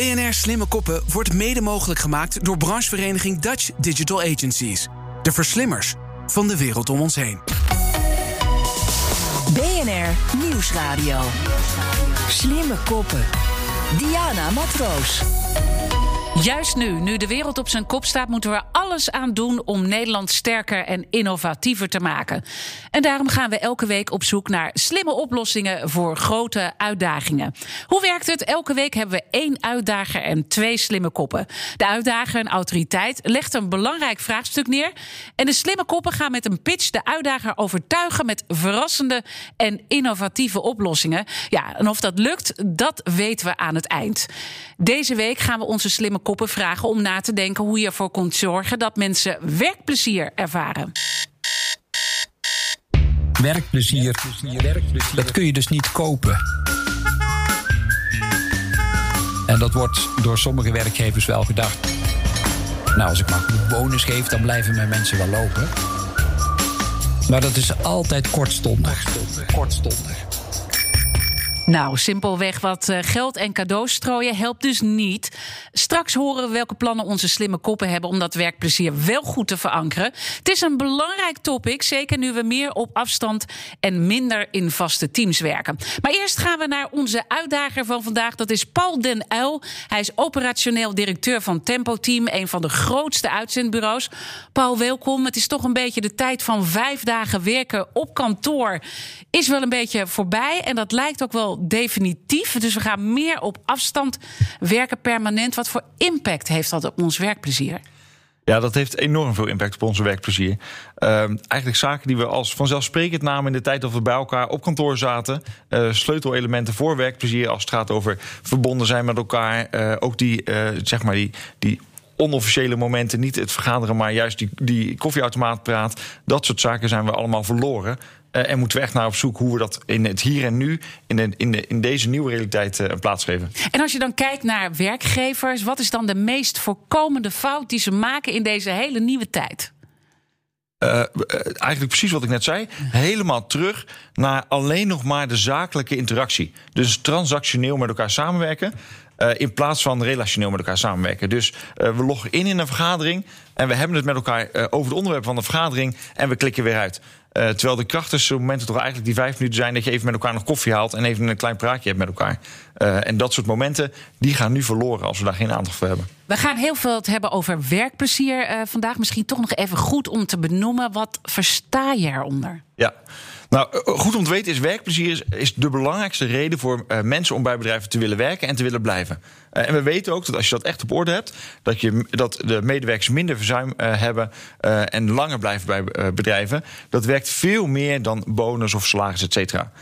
BNR Slimme Koppen wordt mede mogelijk gemaakt door branchevereniging Dutch Digital Agencies. De verslimmers van de wereld om ons heen. BNR Nieuwsradio. Slimme Koppen. Diana Matroos. Juist nu, nu de wereld op zijn kop staat, moeten we alles aan doen om Nederland sterker en innovatiever te maken. En daarom gaan we elke week op zoek naar slimme oplossingen voor grote uitdagingen. Hoe werkt het? Elke week hebben we één uitdager en twee slimme koppen. De uitdager, een autoriteit, legt een belangrijk vraagstuk neer. En de slimme koppen gaan met een pitch de uitdager overtuigen met verrassende en innovatieve oplossingen. Ja, en of dat lukt, dat weten we aan het eind. Deze week gaan we onze slimme koppen vragen om na te denken hoe je ervoor kunt zorgen dat mensen werkplezier ervaren. Werkplezier, dat kun je dus niet kopen. En dat wordt door sommige werkgevers wel gedacht. Nou, als ik maar een bonus geef, dan blijven mijn mensen wel lopen. Maar dat is altijd kortstondig. Kortstondig. Nou, simpelweg wat eh, geld en cadeaus strooien helpt dus niet. Straks horen we welke plannen onze slimme koppen hebben om dat werkplezier wel goed te verankeren. Het is een belangrijk topic, zeker nu we meer op afstand en minder in vaste teams werken. Maar eerst gaan we naar onze uitdager van vandaag. Dat is Paul Den Uil. Hij is operationeel directeur van Tempo Team, een van de grootste uitzendbureaus. Paul, welkom. Het is toch een beetje de tijd van vijf dagen werken op kantoor. Is wel een beetje voorbij en dat lijkt ook wel definitief. Dus we gaan meer op afstand werken permanent. Wat voor impact heeft dat op ons werkplezier? Ja, dat heeft enorm veel impact op onze werkplezier. Uh, eigenlijk zaken die we als vanzelfsprekend namen in de tijd dat we bij elkaar op kantoor zaten. Uh, sleutelelementen voor werkplezier als het gaat over verbonden zijn met elkaar. Uh, ook die, zeg maar die, die onofficiële momenten, niet het vergaderen, maar juist die, die koffieautomaatpraat. Dat soort zaken zijn we allemaal verloren. Uh, en moeten we echt naar op zoek hoe we dat in het hier en nu, in, de, in, de, in deze nieuwe realiteit, uh, plaatsgeven. En als je dan kijkt naar werkgevers, wat is dan de meest voorkomende fout die ze maken in deze hele nieuwe tijd? Uh, eigenlijk precies wat ik net zei. Helemaal terug naar alleen nog maar de zakelijke interactie. Dus transactioneel met elkaar samenwerken. Uh, in plaats van relationeel met elkaar samenwerken. Dus we loggen in in een vergadering en we hebben het met elkaar over het onderwerp van de vergadering en we klikken weer uit. Terwijl de krachtigste momenten toch eigenlijk die vijf minuten zijn dat je even met elkaar nog koffie haalt en even een klein praatje hebt met elkaar. En dat soort momenten die gaan nu verloren als we daar geen aandacht voor hebben. We gaan heel veel het hebben over werkplezier vandaag. Misschien toch nog even goed om te benoemen. Wat versta je eronder? Ja. Nou, goed om te weten is werkplezier is, is de belangrijkste reden voor uh, mensen om bij bedrijven te willen werken en te willen blijven. Uh, en we weten ook dat als je dat echt op orde hebt, dat, je, dat de medewerkers minder verzuim uh, hebben en langer blijven bij bedrijven. Dat werkt veel meer dan bonus of salaris, et cetera.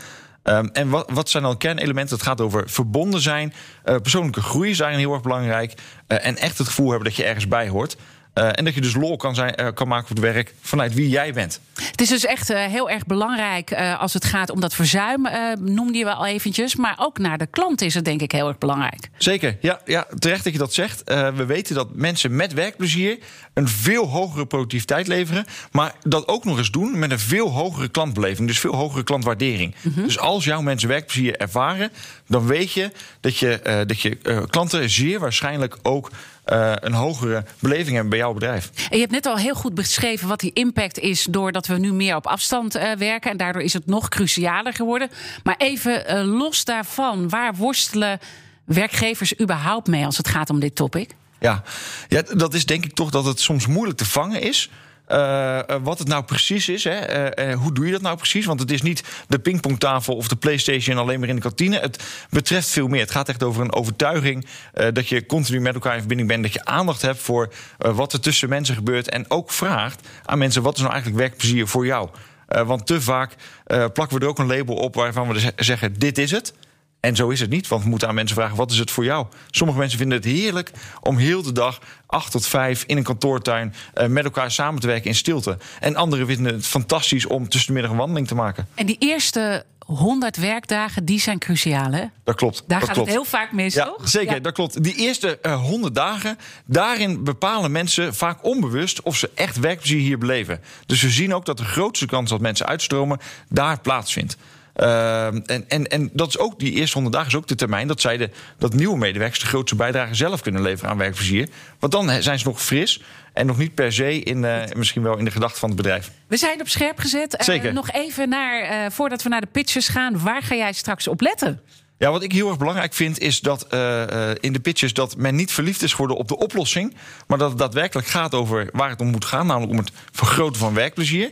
Um, en wat, wat, zijn dan kernelementen? Het gaat over verbonden zijn. persoonlijke groei zijn heel erg belangrijk. en echt het gevoel hebben dat je ergens bij hoort. Uh, en dat je dus lol kan, zijn, uh, kan maken op het werk vanuit wie jij bent. Het is dus echt uh, heel erg belangrijk als het gaat om dat verzuim, noemde je wel al eventjes. Maar ook naar de klant is het denk ik heel erg belangrijk. Zeker, ja, ja terecht dat je dat zegt. we weten dat mensen met werkplezier een veel hogere productiviteit leveren. Maar dat ook nog eens doen met een veel hogere klantbeleving. Dus veel hogere klantwaardering. Mm -hmm. Dus als jouw mensen werkplezier ervaren, dan weet je dat je, dat je klanten zeer waarschijnlijk ook uh, een hogere beleving hebben bij jouw bedrijf. En je hebt net al heel goed beschreven wat die impact is doordat we nu meer op afstand uh, werken. En daardoor is het nog crucialer geworden. Maar even uh, los daarvan, waar worstelen werkgevers überhaupt mee als het gaat om dit topic? Ja. ja, dat is denk ik toch dat het soms moeilijk te vangen is. Uh, wat het nou precies is. Hè? Uh, hoe doe je dat nou precies? Want het is niet de pingpongtafel of de PlayStation alleen maar in de kantine. Het betreft veel meer. Het gaat echt over een overtuiging dat je continu met elkaar in verbinding bent. Dat je aandacht hebt voor wat er tussen mensen gebeurt. En ook vraagt aan mensen: wat is nou eigenlijk werkplezier voor jou? want te vaak plakken we er ook een label op waarvan we zeggen: dit is het. En zo is het niet, want we moeten aan mensen vragen: wat is het voor jou? Sommige mensen vinden het heerlijk om heel de dag, acht tot vijf, in een kantoortuin uh, met elkaar samen te werken in stilte. En anderen vinden het fantastisch om tussen de middag een wandeling te maken. En die eerste 100 werkdagen, die zijn cruciaal, hè? Dat klopt. Daar dat gaat klopt. het heel vaak mis, ja, toch? Zeker, ja. dat klopt. Die eerste uh, 100 dagen, daarin bepalen mensen vaak onbewust of ze echt werkplezier hier beleven. Dus we zien ook dat de grootste kans dat mensen uitstromen daar plaatsvindt. Ehm, en, en, en dat is ook, die eerste 100 dagen is ook de termijn dat zij de, dat nieuwe medewerkers de grootste bijdrage zelf kunnen leveren aan werkplezier. Want dan zijn ze nog fris en nog niet per se in, uh, misschien wel in de gedachte van het bedrijf. We zijn op scherp gezet. Uh, Zeker. nog even naar, uh, voordat we naar de pitches gaan, waar ga jij straks op letten? Ja, wat ik heel erg belangrijk vind, is dat uh, in de pitches dat men niet verliefd is geworden op de oplossing, maar dat het daadwerkelijk gaat over waar het om moet gaan, namelijk om het vergroten van werkplezier.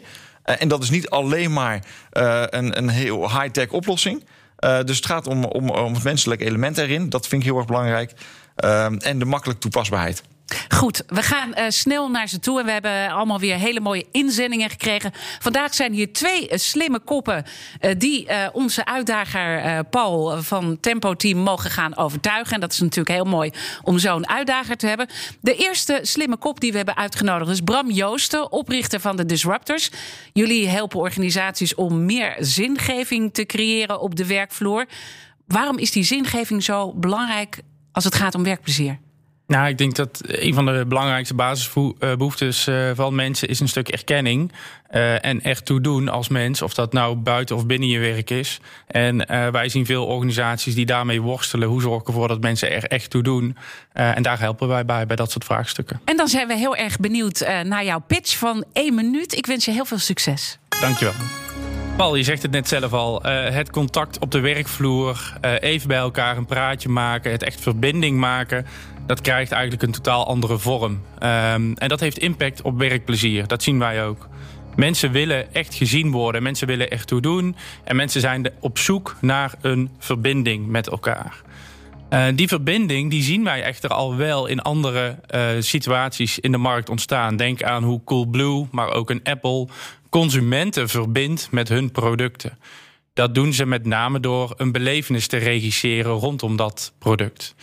Uh, en dat is niet alleen maar een, een heel high-tech oplossing. dus het gaat om, om, om het menselijke element erin. Dat vind ik heel erg belangrijk. en de makkelijk toepasbaarheid. Goed, we gaan uh, snel naar ze toe. En we hebben allemaal weer hele mooie inzendingen gekregen. Vandaag zijn hier twee uh, slimme koppen. Uh, die onze uitdager Paul van Tempo Team mogen gaan overtuigen. En dat is natuurlijk heel mooi om zo'n uitdager te hebben. De eerste slimme kop die we hebben uitgenodigd is Bram Joosten, oprichter van de Disruptors. Jullie helpen organisaties om meer zingeving te creëren op de werkvloer. Waarom is die zingeving zo belangrijk als het gaat om werkplezier? Nou, ik denk dat een van de belangrijkste basisbehoeftes eh, van mensen is een stuk erkenning. Uh, en echt toedoen als mens, of dat nou buiten of binnen je werk is. En uh, wij zien veel organisaties die daarmee worstelen. Hoe zorg ik ervoor dat mensen er echt toe doen? en daar helpen wij bij, bij dat soort vraagstukken. En dan zijn we heel erg benieuwd naar jouw pitch van één minuut. Ik wens je heel veel succes. Dankjewel. Paul, je zegt het net zelf al. Uh, het contact op de werkvloer, uh, even bij elkaar een praatje maken, het echt verbinding maken. Dat krijgt eigenlijk een totaal andere vorm. Um, en dat heeft impact op werkplezier. Dat zien wij ook. Mensen willen echt gezien worden, mensen willen echt toe doen. En mensen zijn op zoek naar een verbinding met elkaar. Uh, die verbinding die zien wij echter al wel in andere uh, situaties in de markt ontstaan. Denk aan hoe Coolblue, maar ook een Apple consumenten verbindt met hun producten. Dat doen ze met name door een belevenis te regisseren rondom dat product.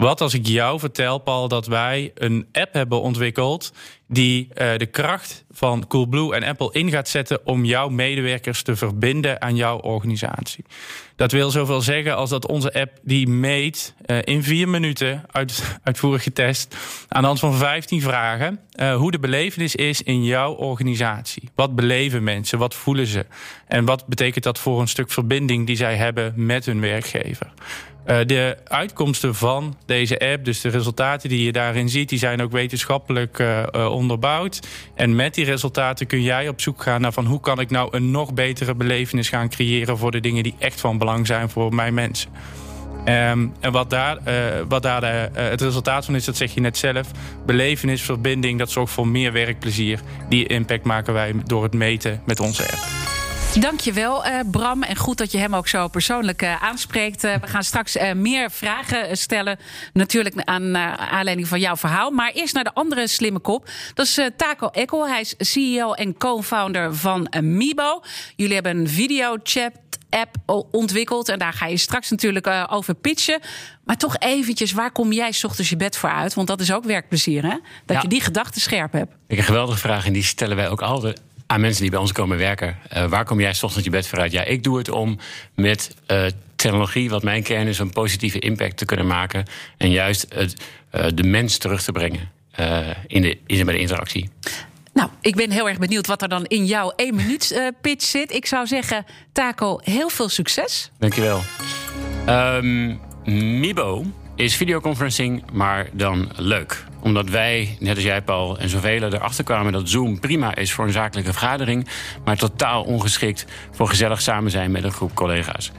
Wat als ik jou vertel, Paul, dat wij een app hebben ontwikkeld die uh, de kracht van Coolblue en Apple in gaat zetten om jouw medewerkers te verbinden aan jouw organisatie. Dat wil zoveel zeggen als dat onze app die meet uh, in vier minuten, uit, uitvoerig getest, aan de hand van 15 vragen, uh, hoe de belevenis is in jouw organisatie. Wat beleven mensen? Wat voelen ze? En wat betekent dat voor een stuk verbinding die zij hebben met hun werkgever? Uh, de uitkomsten van deze app, dus de resultaten die je daarin ziet, die zijn ook wetenschappelijk uh, uh, onderbouwd. En met die resultaten kun jij op zoek gaan naar van hoe kan ik nou een nog betere belevenis gaan creëren voor de dingen die echt van belang zijn voor mijn mensen. Um, en wat daar, wat daar het resultaat van is, dat zeg je net zelf. Belevenis, verbinding, dat zorgt voor meer werkplezier. Die impact maken wij door het meten met onze app. Dankjewel, uh, Bram. En goed dat je hem ook zo persoonlijk uh, aanspreekt. Uh, we gaan straks meer vragen stellen. Natuurlijk aan aanleiding van jouw verhaal. Maar eerst naar de andere slimme kop. Dat is Taco Eckel. Hij is CEO en co-founder van Mibo. Jullie hebben een videochat app ontwikkeld. En daar ga je straks natuurlijk over pitchen. Maar toch eventjes, waar kom jij s ochtends je bed voor uit? Want dat is ook werkplezier, hè? Dat ja. je die gedachten scherp hebt. Ik een geweldige vraag en die stellen wij ook altijd aan mensen die bij ons komen werken. Uh, waar kom jij s ochtends je bed voor uit? Ja, ik doe het om met uh, technologie, wat mijn kern is, een positieve impact te kunnen maken. En juist het, uh, de mens terug te brengen in, de, in bij de interactie. Nou, ik ben heel erg benieuwd wat er dan in jouw één minuut pitch zit. Ik zou zeggen, Taco, heel veel succes. Dankjewel. Um, Mibo is videoconferencing, maar dan leuk. Omdat wij, net als jij Paul en zoveel erachter kwamen dat Zoom prima is voor een zakelijke vergadering, maar totaal ongeschikt voor gezellig samen zijn met een groep collega's.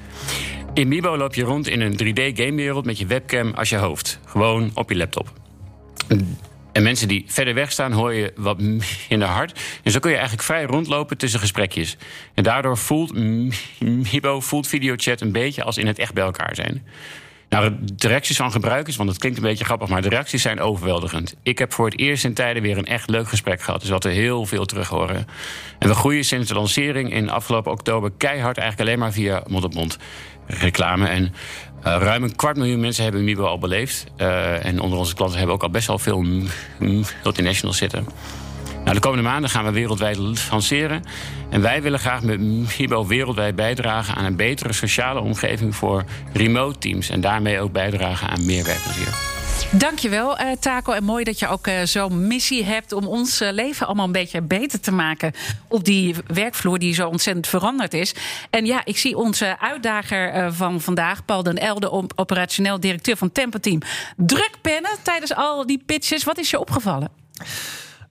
In Mibo loop je rond in een 3D-gamewereld met je webcam als je hoofd. Gewoon op je laptop. En mensen die verder weg staan, hoor je wat minder hard. En zo kun je eigenlijk vrij rondlopen tussen gesprekjes. En daardoor voelt Mibo, voelt videochat een beetje als in het echt bij elkaar zijn. Nou, de reacties van gebruikers, want het klinkt een beetje grappig, maar de reacties zijn overweldigend. Ik heb voor het eerst in tijden weer een echt leuk gesprek gehad. Dus wat er heel veel terug horen. En we groeien sinds de lancering in afgelopen oktober keihard, eigenlijk alleen maar via mond-op-mond reclame. En uh, ruim een kwart miljoen mensen hebben Mibo al beleefd. Uh, en onder onze klanten hebben ook al best wel veel multinationals zitten. Nou, de komende maanden gaan we wereldwijd lanceren. En wij willen graag met Mibo wereldwijd bijdragen aan een betere sociale omgeving voor remote teams. En daarmee ook bijdragen aan meer werkplezier. Dankjewel, uh, Taco. En mooi dat je ook uh, zo'n missie hebt om ons uh, leven allemaal een beetje beter te maken op die werkvloer die zo ontzettend veranderd is. En ja, ik zie onze uitdager van vandaag, Paul den Elde, operationeel directeur van Tempo Team, druk pennen tijdens al die pitches. Wat is je opgevallen?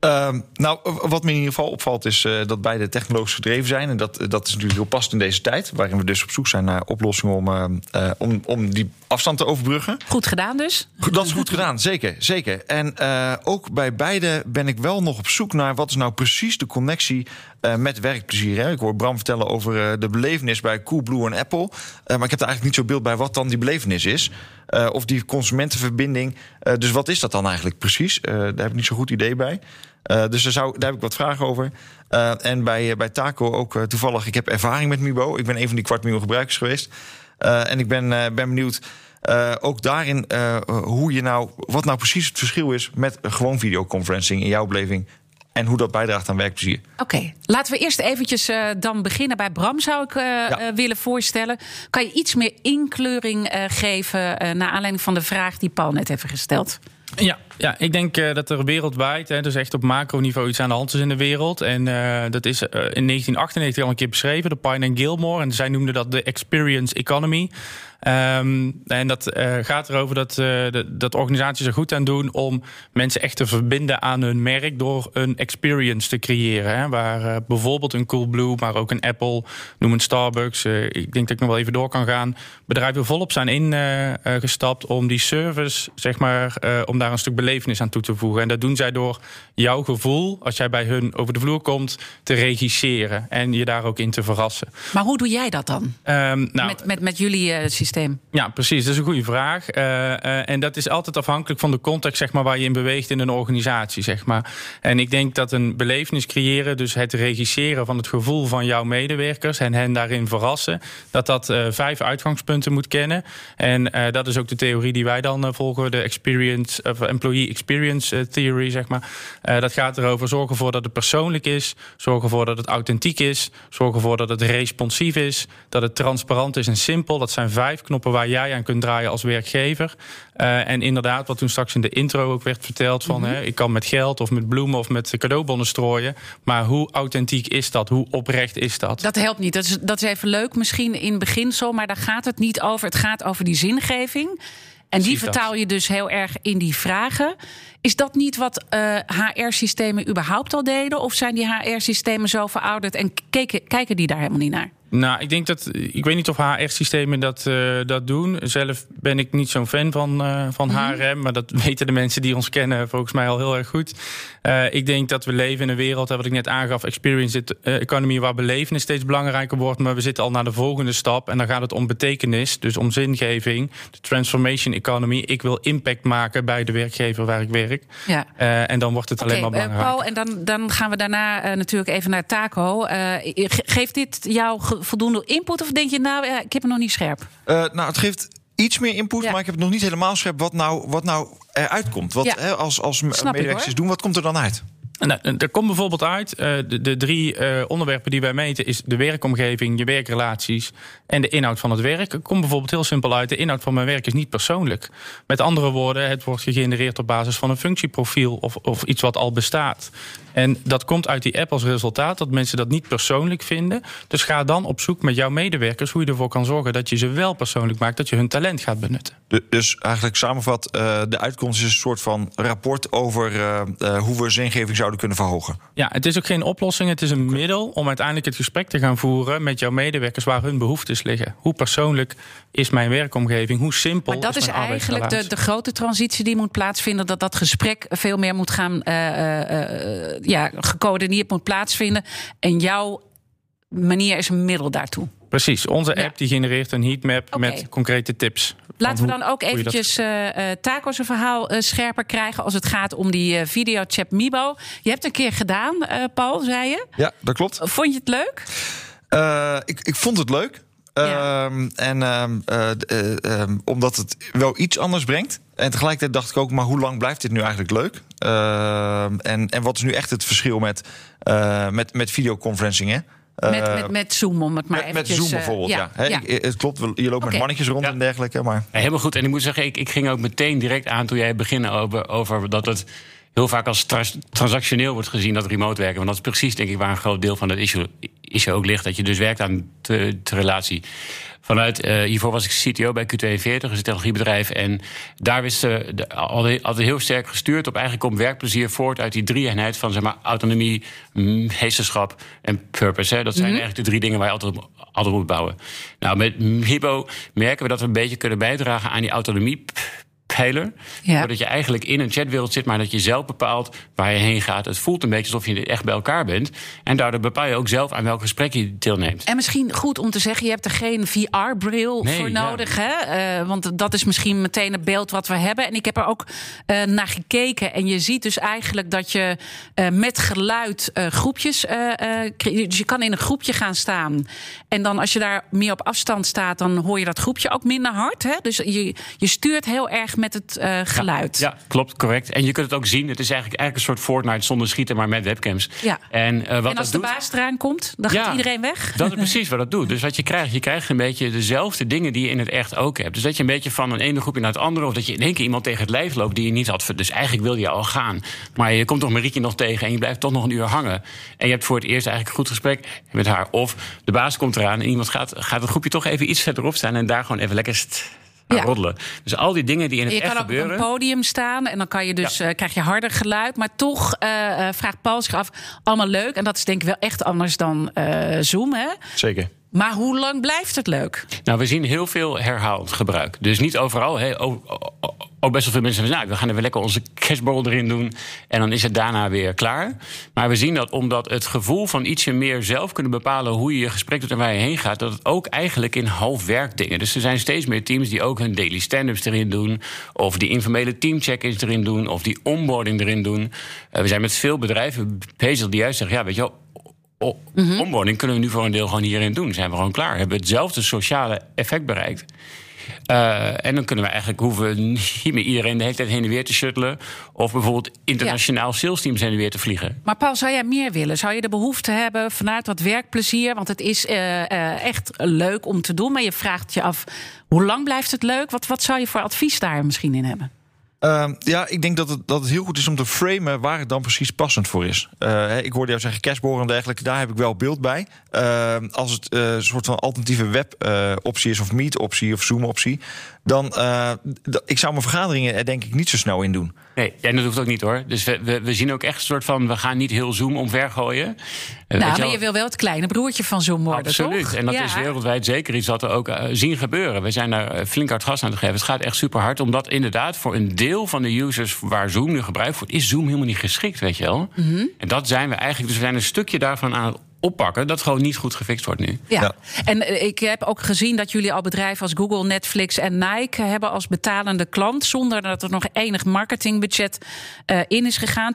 Uh, nou, wat me in ieder geval opvalt is uh, dat beide technologisch gedreven zijn. En dat, dat is natuurlijk heel passend in deze tijd. Waarin we dus op zoek zijn naar oplossingen om, uh, om, om die afstand te overbruggen. Goed gedaan dus? Dat is goed gedaan, zeker. zeker. En ook bij beide ben ik wel nog op zoek naar... wat is nou precies de connectie met werkplezier. Hè? Ik hoor Bram vertellen over de belevenis bij Coolblue en Apple. maar ik heb er eigenlijk niet zo beeld bij wat dan die belevenis is. of die consumentenverbinding. dus wat is dat dan eigenlijk precies? daar heb ik niet zo'n goed idee bij. Uh, dus daar, zou, daar heb ik wat vragen over. Uh, en bij, bij Taco ook uh, toevallig, ik heb ervaring met Mibo. Ik ben een van die kwart miljoen gebruikers geweest. en ik ben, ben benieuwd ook daarin hoe je nou, wat nou precies het verschil is met gewoon videoconferencing in jouw beleving. En hoe dat bijdraagt aan werkplezier. Oké, okay. laten we eerst eventjes dan beginnen bij Bram, zou ik ja. willen voorstellen. Kan je iets meer inkleuring geven naar aanleiding van de vraag die Paul net heeft gesteld? Ja, ja, ik denk uh, dat er wereldwijd, hè, dus echt op macroniveau, iets aan de hand is in de wereld. En uh, dat is uh, in 1998 al een keer beschreven, de Pine en Gilmore. En zij noemden dat de experience economy. Um, en dat uh, gaat erover dat, uh, dat organisaties er goed aan doen om mensen echt te verbinden aan hun merk door een experience te creëren. Hè, waar uh, bijvoorbeeld een Coolblue, maar ook een Apple, noem een Starbucks. ik denk dat ik nog wel even door kan gaan. Bedrijven volop zijn ingestapt om die service, zeg maar, om daar een stuk belevenis aan toe te voegen. En dat doen zij door jouw gevoel, als jij bij hun over de vloer komt, te regisseren en je daar ook in te verrassen. Maar hoe doe jij dat dan? Um, nou, met, met, met jullie systeem? Ja, precies. Dat is een goede vraag. Uh, uh, en dat is altijd afhankelijk van de context zeg maar, waar je in beweegt in een organisatie. Zeg maar. En ik denk dat een belevenis creëren, dus het regisseren van het gevoel van jouw medewerkers en hen daarin verrassen, dat dat uh, vijf uitgangspunten moet kennen. En dat is ook de theorie die wij dan volgen, de experience, of employee experience theory. Zeg maar. dat gaat erover zorgen ervoor dat het persoonlijk is, zorgen ervoor dat het authentiek is, zorgen ervoor dat het responsief is, dat het transparant is en simpel. Dat zijn vijf knoppen waar jij aan kunt draaien als werkgever. Uh, en inderdaad, wat toen straks in de intro ook werd verteld: van mm-hmm. hè, ik kan met geld of met bloemen of met cadeaubonnen strooien. Maar hoe authentiek is dat? Hoe oprecht is dat? Dat helpt niet. Dat is, dat is even leuk misschien in beginsel, maar daar gaat het niet over. Het gaat over die zingeving. En die vertaal je dus heel erg in die vragen. Is dat niet wat uh, HR-systemen überhaupt al deden? Of zijn die HR-systemen zo verouderd en keken, kijken die daar helemaal niet naar? Nou, ik denk dat. Ik weet niet of HR-systemen dat, uh, dat doen. Zelf ben ik niet zo'n fan van, uh, van mm -hmm. HRM. Maar dat weten de mensen die ons kennen volgens mij al heel erg goed. Uh, ik denk dat we leven in een wereld, wat ik net aangaf, experience economy, waar belevenis steeds belangrijker wordt. Maar we zitten al naar de volgende stap. En dan gaat het om betekenis, dus om zingeving. De transformation economy. Ik wil impact maken bij de werkgever waar ik werk. Ja. en dan wordt het alleen maar belangrijker. Paul, en dan, dan gaan we daarna natuurlijk even naar Taco. geeft dit jouw voldoende input? Of denk je, nou, ik heb het nog niet scherp? Uh, nou, het geeft iets meer input, maar ik heb het nog niet helemaal scherp wat nou, wat nou eruit komt. Wat ja. hè, als, als medewerkers doen, wat komt er dan uit? Nou, er komt bijvoorbeeld uit, uh, de, de, drie uh, onderwerpen die wij meten... is de werkomgeving, je werkrelaties en de inhoud van het werk. Er komt bijvoorbeeld heel simpel uit, de inhoud van mijn werk is niet persoonlijk. Met andere woorden, het wordt gegenereerd op basis van een functieprofiel... of, of iets wat al bestaat. En dat komt uit die app als resultaat dat mensen dat niet persoonlijk vinden. Dus ga dan op zoek met jouw medewerkers hoe je ervoor kan zorgen dat je ze wel persoonlijk maakt, dat je hun talent gaat benutten. dus eigenlijk samenvat, uh, de uitkomst is een soort van rapport over hoe we zingeving zouden kunnen verhogen. Ja, het is ook geen oplossing, het is een okay. middel om uiteindelijk het gesprek te gaan voeren met jouw medewerkers waar hun behoeftes liggen. Hoe persoonlijk is mijn werkomgeving? Hoe simpel maar dat is, is eigenlijk de, de, grote transitie die moet plaatsvinden, dat dat gesprek veel meer moet gaan ja, gecoördineerd moet plaatsvinden. En jouw manier is een middel daartoe. Precies, onze app die genereert een heatmap okay. met concrete tips. Laten we dan ook eventjes uh, uh, Taco's verhaal uh, scherper krijgen als het gaat om die videochat Mibo. Je hebt een keer gedaan, Paul, zei je? Ja, dat klopt. Vond je het leuk? ik, ik vond het leuk. Ja. Um, en um, uh, um, omdat het wel iets anders brengt. En tegelijkertijd dacht ik ook, maar hoe lang blijft dit nu eigenlijk leuk? en, en wat is nu echt het verschil met, met, met videoconferencing? Hè? Met, met, met Zoom, om het maar met, met eventjes, Zoom eh, bijvoorbeeld, ja. Hè, ja. ik- het klopt, je loopt met mannetjes rond en dergelijke. Maar helemaal goed. En ik moet zeggen, ik, ik ging ook meteen direct aan toen jij begint over, over dat het heel vaak als trans- transactioneel wordt gezien, dat remote werken. Want dat is precies, denk ik, waar een groot deel van het issue, issue ook ligt. Dat je dus werkt aan de, relatie. Vanuit, eh, hiervoor was ik CTO bij Q42, een technologiebedrijf. En daar wisten de, altijd, heel sterk gestuurd op eigenlijk om werkplezier voort uit die drie-eenheid van zeg maar, autonomie, mm, meesterschap en purpose. Hè. Dat zijn eigenlijk de drie dingen waar je altijd, op- altijd moet bouwen. Nou, met Hibo merken we dat we een beetje kunnen bijdragen aan die autonomie. Pijler. Ja. Doordat je eigenlijk in een chatwereld zit, maar dat je zelf bepaalt waar je heen gaat. Het voelt een beetje alsof je echt bij elkaar bent. En daardoor bepaal je ook zelf aan welk gesprek je deelneemt. En misschien goed om te zeggen, je hebt er geen VR-bril Nee, voor ja. nodig. Hè? Eh, want dat is misschien meteen het beeld wat we hebben. En ik heb er ook eh, naar gekeken. En je ziet dus eigenlijk dat je eh, met geluid groepjes... dus je kan in een groepje gaan staan. En dan als je daar meer op afstand staat... dan hoor je dat groepje ook minder hard. Hè? Dus je, je stuurt heel erg met het eh, geluid. Ja, klopt, correct. En je kunt het ook zien. Het is eigenlijk, eigenlijk een soort Fortnite zonder schieten, maar met webcams. Ja. En, eh, wat en als dat de doet, baas eraan komt, dan gaat Ja. iedereen weg. Dat is precies wat dat doet. Dus wat je krijgt, je krijgt een beetje dezelfde dingen die je in het echt ook hebt. Dus dat je een beetje van een ene groepje naar het andere, of dat je in één keer iemand tegen het lijf loopt die je niet had. Dus eigenlijk wil je al gaan. Maar je komt toch Marietje nog tegen en je blijft toch nog een uur hangen. En je hebt voor het eerst eigenlijk een goed gesprek met haar. Of de baas komt eraan en iemand gaat, gaat het groepje toch even iets verderop staan en daar gewoon even lekker st- Ja. roddelen. Dus al die dingen die in het Je echt kan ook op gebeuren. een podium staan en dan kan je dus, eh, krijg je harder geluid. Maar toch eh, eh, vraagt Paul zich af, allemaal leuk. En dat is denk ik wel echt anders dan eh, Zoom. Hè? zeker. Maar hoe lang blijft het leuk? Nou, we zien heel veel herhaald gebruik. Dus niet overal. Hè. Ook, ook- ook best wel veel mensen zeggen, nou, we gaan even lekker onze cashborrel erin doen. En dan is het daarna weer klaar. Maar we zien dat omdat het gevoel van ietsje meer zelf kunnen bepalen hoe je je gesprek doet en waar je heen gaat, dat het ook eigenlijk in half werkdingen. Dus er zijn steeds meer teams die ook hun daily stand-ups erin doen. Of die informele teamcheck-ins erin doen. Of die onboarding erin doen. Eh, we zijn met veel bedrijven bezig die juist zeggen, ja, weet je wel. O- Onboarding kunnen we nu voor een deel gewoon hierin doen. Zijn we gewoon klaar. Hebben we hetzelfde sociale effect bereikt. Eh, en dan kunnen we eigenlijk hoeven niet meer iedereen de hele tijd heen en weer te shuttelen. Of bijvoorbeeld internationaal sales teams heen en weer te vliegen. Maar Paul, zou jij meer willen? Zou je de behoefte hebben vanuit wat werkplezier? Want het is eh, eh, echt leuk om te doen. Maar je vraagt je af, hoe lang blijft het leuk? Wat, wat zou je voor advies daar misschien in hebben? Ehm, ja, ik denk dat het, dat het heel goed is om te framen waar het dan precies passend voor is. Eh, ik hoorde jou zeggen cashboren en dergelijke, daar heb ik wel beeld bij. Ehm, als het eh, een soort van alternatieve web-optie is, of meet-optie of Zoom-optie, dan uh, ik zou mijn vergaderingen er denk ik niet zo snel in doen. Nee, en dat hoeft ook niet hoor. Dus we, we, we zien ook echt een soort van, we gaan niet heel Zoom omvergooien. Uh, nou, maar je, je wil wel het kleine broertje van Zoom worden, Absoluut. toch? En dat Ja. is wereldwijd zeker iets wat we ook uh, zien gebeuren. We zijn daar flink hard gas aan te geven. Het gaat echt super hard, omdat inderdaad voor een deel van de users waar Zoom nu gebruikt wordt, is Zoom helemaal niet geschikt, weet je wel. Mhm. En dat zijn we eigenlijk, dus we zijn een stukje daarvan aan het oppakken dat gewoon niet goed gefixt wordt nu. Ja. Ja. en eh, ik heb ook gezien dat jullie al bedrijven als Google, Netflix en Nike hebben als betalende klant. Zonder dat er nog enig marketingbudget eh, in is gegaan.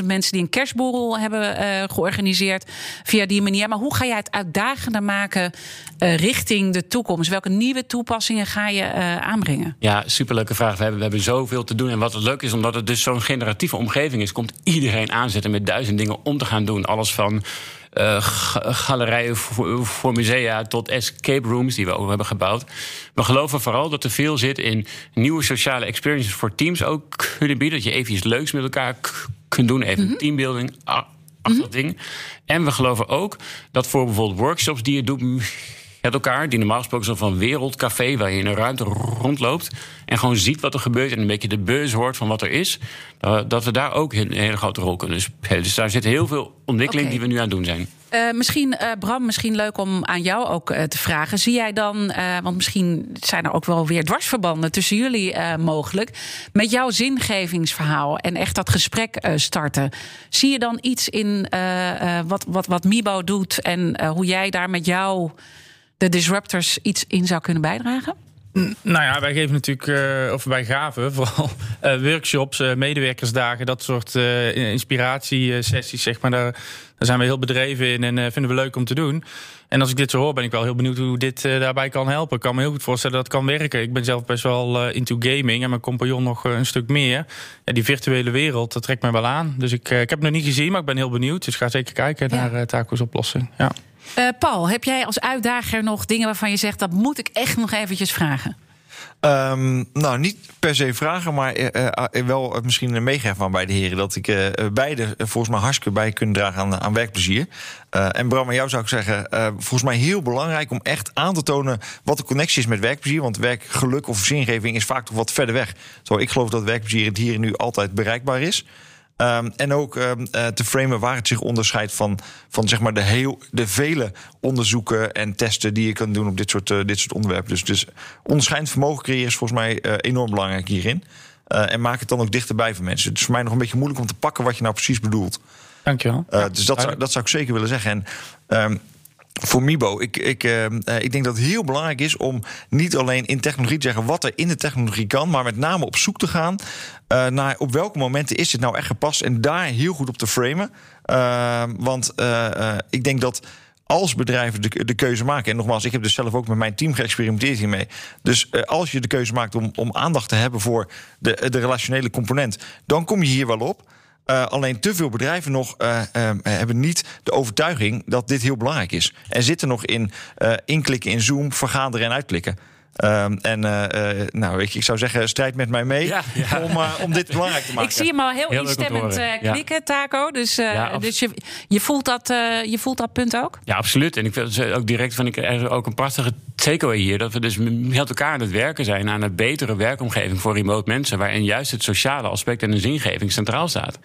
200.000 mensen die een kerstborrel hebben eh, georganiseerd via die manier. Maar hoe ga jij het uitdagender maken eh, richting de toekomst? Welke nieuwe toepassingen ga je eh, aanbrengen? Ja, superleuke vraag. We hebben, we hebben zoveel te doen. En wat het leuk is, omdat het dus zo'n generatieve omgeving is, komt iedereen aanzetten met duizend dingen om te gaan doen. Alles van. Uh, galerijen voor, voor, musea tot escape rooms die we ook hebben gebouwd. We geloven vooral dat er veel zit in nieuwe sociale experiences voor teams ook kunnen bieden. Dat je even iets leuks met elkaar kunt doen, even mm-hmm. teambuilding, ach, ach, dat ding. En we geloven ook dat voor bijvoorbeeld workshops die je doet met elkaar, die normaal gesproken zo van wereldcafé, waar je in een ruimte rondloopt en gewoon ziet wat er gebeurt en een beetje de beurs hoort van wat er is, dat we daar ook een hele grote rol kunnen spelen. Dus daar zit heel veel ontwikkeling okay. die we nu aan het doen zijn. Uh, misschien, uh, Bram, misschien leuk om aan jou ook uh, te vragen. Zie jij dan, want misschien zijn er ook wel weer dwarsverbanden tussen jullie mogelijk, met jouw zingevingsverhaal en echt dat gesprek starten. Zie je dan iets in wat, wat, wat Mibo doet en hoe jij daar met jou, de disruptors, iets in zou kunnen bijdragen? Nou ja, wij geven natuurlijk, uh, of wij gaven vooral uh, workshops, uh, medewerkersdagen, dat soort inspiratiesessies, zeg maar. Daar, daar, zijn we heel bedreven in en vinden we leuk om te doen. En als ik dit zo hoor, ben ik wel heel benieuwd hoe dit daarbij kan helpen. Ik kan me heel goed voorstellen dat het kan werken. Ik ben zelf best wel into gaming en mijn compagnon nog een stuk meer. Ja, die virtuele wereld, dat trekt mij wel aan. Dus ik, ik heb het nog niet gezien, maar ik ben heel benieuwd. Dus ga zeker kijken Ja. naar Taco's oplossing. Ja. Eh, Paul, heb jij als uitdager nog dingen waarvan je zegt... dat moet ik echt nog eventjes vragen? Um, nou, niet per se vragen, maar uh, uh, wel misschien meegeven van bij de heren. Dat ik beide volgens mij hartstikke bij kunnen dragen aan, aan werkplezier. en Bram, aan jou zou ik zeggen, volgens mij heel belangrijk om echt aan te tonen wat de connectie is met werkplezier. Want werkgeluk of zingeving is vaak toch wat verder weg. Zo, ik geloof dat werkplezier het hier en nu altijd bereikbaar is. Um, en ook um, uh, te framen waar het zich onderscheidt van, van zeg maar de, heel, de vele onderzoeken en testen die je kan doen op dit soort, uh, dit soort onderwerpen. Dus, dus onderscheidend vermogen creëren is volgens mij uh, enorm belangrijk hierin. en maak het dan ook dichterbij voor mensen. Het is voor mij nog een beetje moeilijk om te pakken wat je nou precies bedoelt. Dankjewel. dus dat zou, dat zou ik zeker willen zeggen. En, um, voor Mibo, ik, ik, uh, ik denk dat het heel belangrijk is om niet alleen in technologie te zeggen wat er in de technologie kan, maar met name op zoek te gaan uh, naar op welke momenten is dit nou echt gepast en daar heel goed op te framen. Uh, want ik denk dat als bedrijven de, de, keuze maken, en nogmaals, ik heb dus zelf ook met mijn team geëxperimenteerd hiermee. Dus als je de keuze maakt om, om aandacht te hebben voor de, de relationele component, dan kom je hier wel op. Uh, alleen te veel bedrijven nog uh, uh, hebben niet de overtuiging dat dit heel belangrijk is. En zitten nog in inklikken in Zoom, vergaderen en uitklikken. Um, en uh, uh, nou, ik zou zeggen, strijd met mij mee ja, ja. Om, uh, om dit belangrijk te maken. Ik zie hem al heel, heel instemmend knikken, ja. Taco. Dus, dus je, je, voelt dat, je voelt dat punt ook? Ja, absoluut. En ik vind ook direct van ik er ook een prachtige takeaway hier. Dat we dus met elkaar aan het werken zijn aan een betere werkomgeving voor remote mensen. Waarin juist het sociale aspect en de zingeving centraal staat.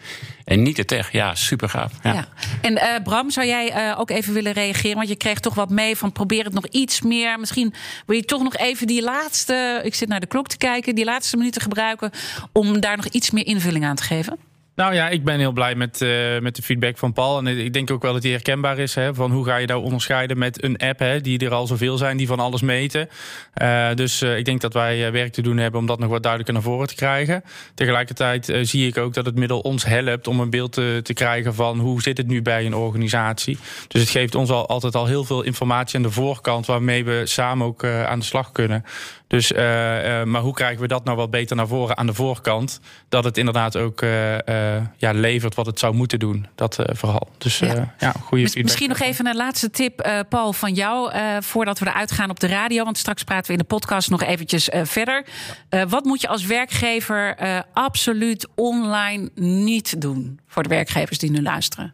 En niet de tech. Ja, super gaaf. Ja. En Bram, zou jij ook even willen reageren? Want je kreeg toch wat mee van probeer het nog iets meer. Misschien wil je toch nog even even die laatste, ik zit naar de klok te kijken, die laatste minuten gebruiken om daar nog iets meer invulling aan te geven? Nou ja, ik ben heel blij met, uh, met de feedback van Paul. En ik denk ook wel dat die herkenbaar is. Hè, van hoe ga je nou onderscheiden met een app, hè, die er al zoveel zijn, die van alles meten. Uh, dus uh, ik denk dat wij werk te doen hebben om dat nog wat duidelijker naar voren te krijgen. Tegelijkertijd zie ik ook dat het middel ons helpt om een beeld te, te, krijgen van hoe zit het nu bij een organisatie. Dus het geeft ons al, altijd al heel veel informatie aan de voorkant waarmee we samen ook aan de slag kunnen. Dus, uh, uh, maar hoe krijgen we dat nou wat beter naar voren aan de voorkant? Dat het inderdaad ook uh, ja, levert wat het zou moeten doen. Dat vooral. Dus ja, ja goede feedback. Misschien nog even een laatste tip, Paul, van jou. voordat we eruit gaan op de radio. Want straks praten we in de podcast nog eventjes verder. Wat moet je als werkgever absoluut online niet doen? Voor de werkgevers die nu luisteren.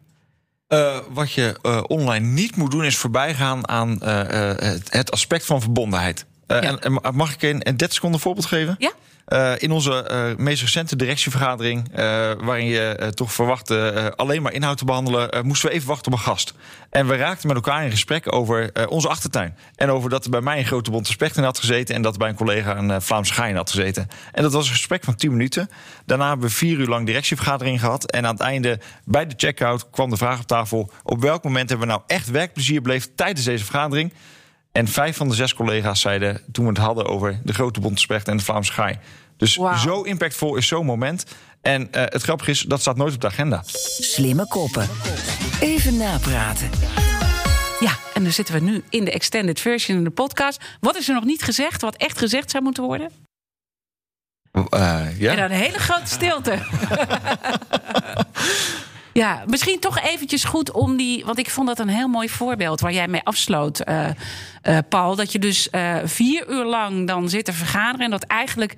Uh, wat je uh, online niet moet doen, is voorbijgaan aan uh, het, het, aspect van verbondenheid. Uh, ja. en, en, mag ik een, een 30 seconden voorbeeld geven? Ja. Uh, in onze uh, meest recente directievergadering, uh, waarin je toch verwachtte alleen maar inhoud te behandelen, moesten we even wachten op een gast. En we raakten met elkaar in gesprek over onze achtertuin. En over dat er bij mij een grote bonte specht in had gezeten en dat er bij een collega een Vlaamse gaai had gezeten. En dat was een gesprek van 10 minuten. Daarna hebben we vier uur lang directievergadering gehad. En aan het einde, bij de checkout, kwam de vraag op tafel: op welk moment hebben we nou echt werkplezier beleefd tijdens deze vergadering? En vijf van de zes collega's zeiden toen we het hadden over de grote bondspecht en de Vlaamse gaai. Dus wow. zo impactvol is zo'n moment. En uh, het grappige is, dat staat nooit op de agenda. Slimme koppen. Even napraten. Ja, en dan zitten we nu in de extended version in de podcast. Wat is er nog niet gezegd, wat echt gezegd zou moeten worden? Uh, ja. En dan een hele grote stilte. Ja, misschien toch eventjes goed om die. Want ik vond dat een heel mooi voorbeeld waar jij mee afsloot, uh, uh, Paul. Dat je dus uh, vier uur lang dan zit te vergaderen en dat eigenlijk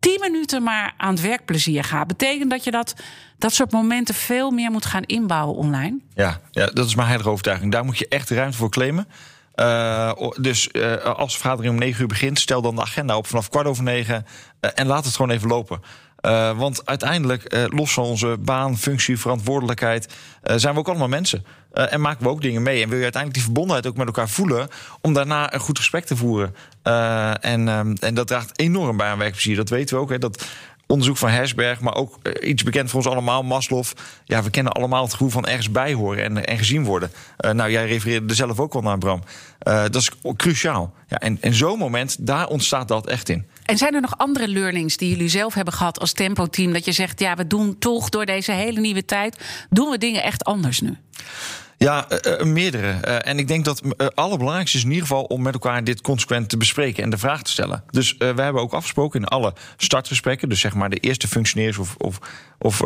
tien minuten maar aan het werkplezier gaat. Betekent dat je dat, dat soort momenten veel meer moet gaan inbouwen online? Ja, ja dat is mijn heilige overtuiging. Daar moet je echt ruimte voor claimen. Dus als de vergadering om negen uur begint, stel dan de agenda op vanaf kwart over negen uh, en laat het gewoon even lopen. Uh, want uiteindelijk, uh, los van onze baan, functie, verantwoordelijkheid, uh, zijn we ook allemaal mensen. en maken we ook dingen mee. En wil je uiteindelijk die verbondenheid ook met elkaar voelen, om daarna een goed gesprek te voeren. en, um, en dat draagt enorm bij aan werkplezier. Dat weten we ook. Hè, dat onderzoek van Hersberg, maar ook iets bekend voor ons allemaal, Maslow. Ja, we kennen allemaal het gevoel van ergens bij horen en, en gezien worden. nou, jij refereerde er zelf ook wel naar, Bram. dat is cruciaal. Ja, en, en zo'n moment, daar ontstaat dat echt in. En zijn er nog andere learnings die jullie zelf hebben gehad als Tempo-team? Dat je zegt, ja, we doen toch door deze hele nieuwe tijd, doen we dingen echt anders nu? Ja, uh, meerdere. Uh, en ik denk dat het allerbelangrijkste is in ieder geval om met elkaar dit consequent te bespreken en de vraag te stellen. Dus we hebben ook afgesproken in alle startgesprekken, dus zeg maar de eerste functioneers of, of, of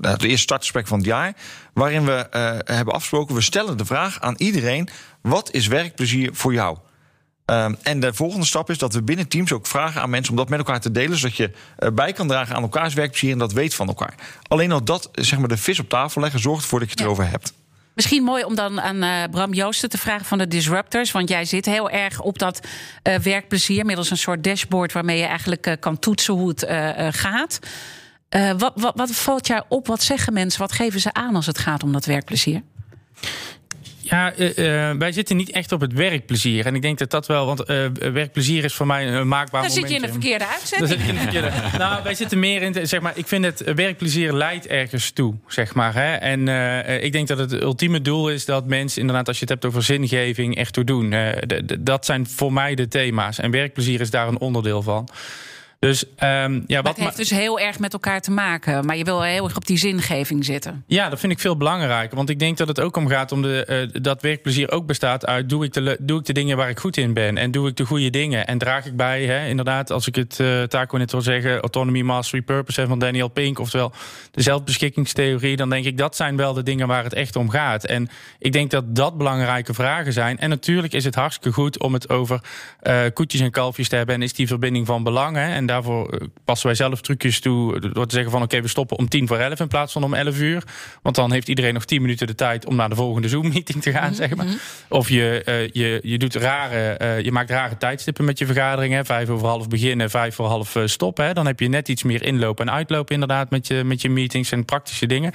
het eerste startgesprek van het jaar, waarin we hebben afgesproken, we stellen de vraag aan iedereen: wat is werkplezier voor jou? Um, en de volgende stap is dat we binnen teams ook vragen aan mensen om dat met elkaar te delen, zodat je uh, bij kan dragen aan elkaars werkplezier en dat weet van elkaar. Alleen al dat, zeg maar, de vis op tafel leggen, zorgt ervoor dat je het ja. erover hebt. Misschien mooi om dan aan uh, Bram Joosten te vragen van de Disruptors. Want jij zit heel erg op dat uh, werkplezier middels een soort dashboard waarmee je eigenlijk kan toetsen hoe het gaat. wat, wat, wat valt jou op? Wat zeggen mensen? Wat geven ze aan als het gaat om dat werkplezier? Ja, uh, wij zitten niet echt op het werkplezier. En ik denk dat dat wel, want uh, werkplezier is voor mij een maakbaar Dan zit je in de verkeerde uitzending. Dan zit je in de verkeerde. nou, wij zitten meer in, zeg maar, ik vind het werkplezier leidt ergens toe, zeg maar. Hè? En ik denk dat het ultieme doel is dat mensen, inderdaad, als je het hebt over zingeving, echt toe doen. dat zijn voor mij de thema's. En werkplezier is daar een onderdeel van. Dus, um, ja, wat het heeft dus heel erg met elkaar te maken. Maar je wil heel erg op die zingeving zitten. Ja, dat vind ik veel belangrijker. Want ik denk dat het ook om gaat om de, uh, dat werkplezier ook bestaat uit... Doe ik, de, doe ik de dingen waar ik goed in ben? En doe ik de goede dingen? En draag ik bij, hè, inderdaad, als ik het uh, Taco net wil zeggen... Autonomy, Mastery, Purpose van Daniel Pink... oftewel de zelfbeschikkingstheorie... dan denk ik dat zijn wel de dingen waar het echt om gaat. En ik denk dat dat belangrijke vragen zijn. En natuurlijk is het hartstikke goed om het over uh, koetjes en kalfjes te hebben... en is die verbinding van belang, hè? En daarvoor eh, passen wij zelf trucjes toe door te zeggen van oké, we stoppen om tien voor elf in plaats van om elf uur. Want dan heeft iedereen nog tien minuten de tijd om naar de volgende Zoom-meeting te gaan, mhm, zeg maar. Mhm. Of je, uh, je, je, doet rare, uh, je maakt rare tijdstippen met je vergaderingen. Vijf over half beginnen, vijf voor half stoppen. Hè. Dan heb je net iets meer inloop en uitloop inderdaad met je, met je meetings en praktische dingen.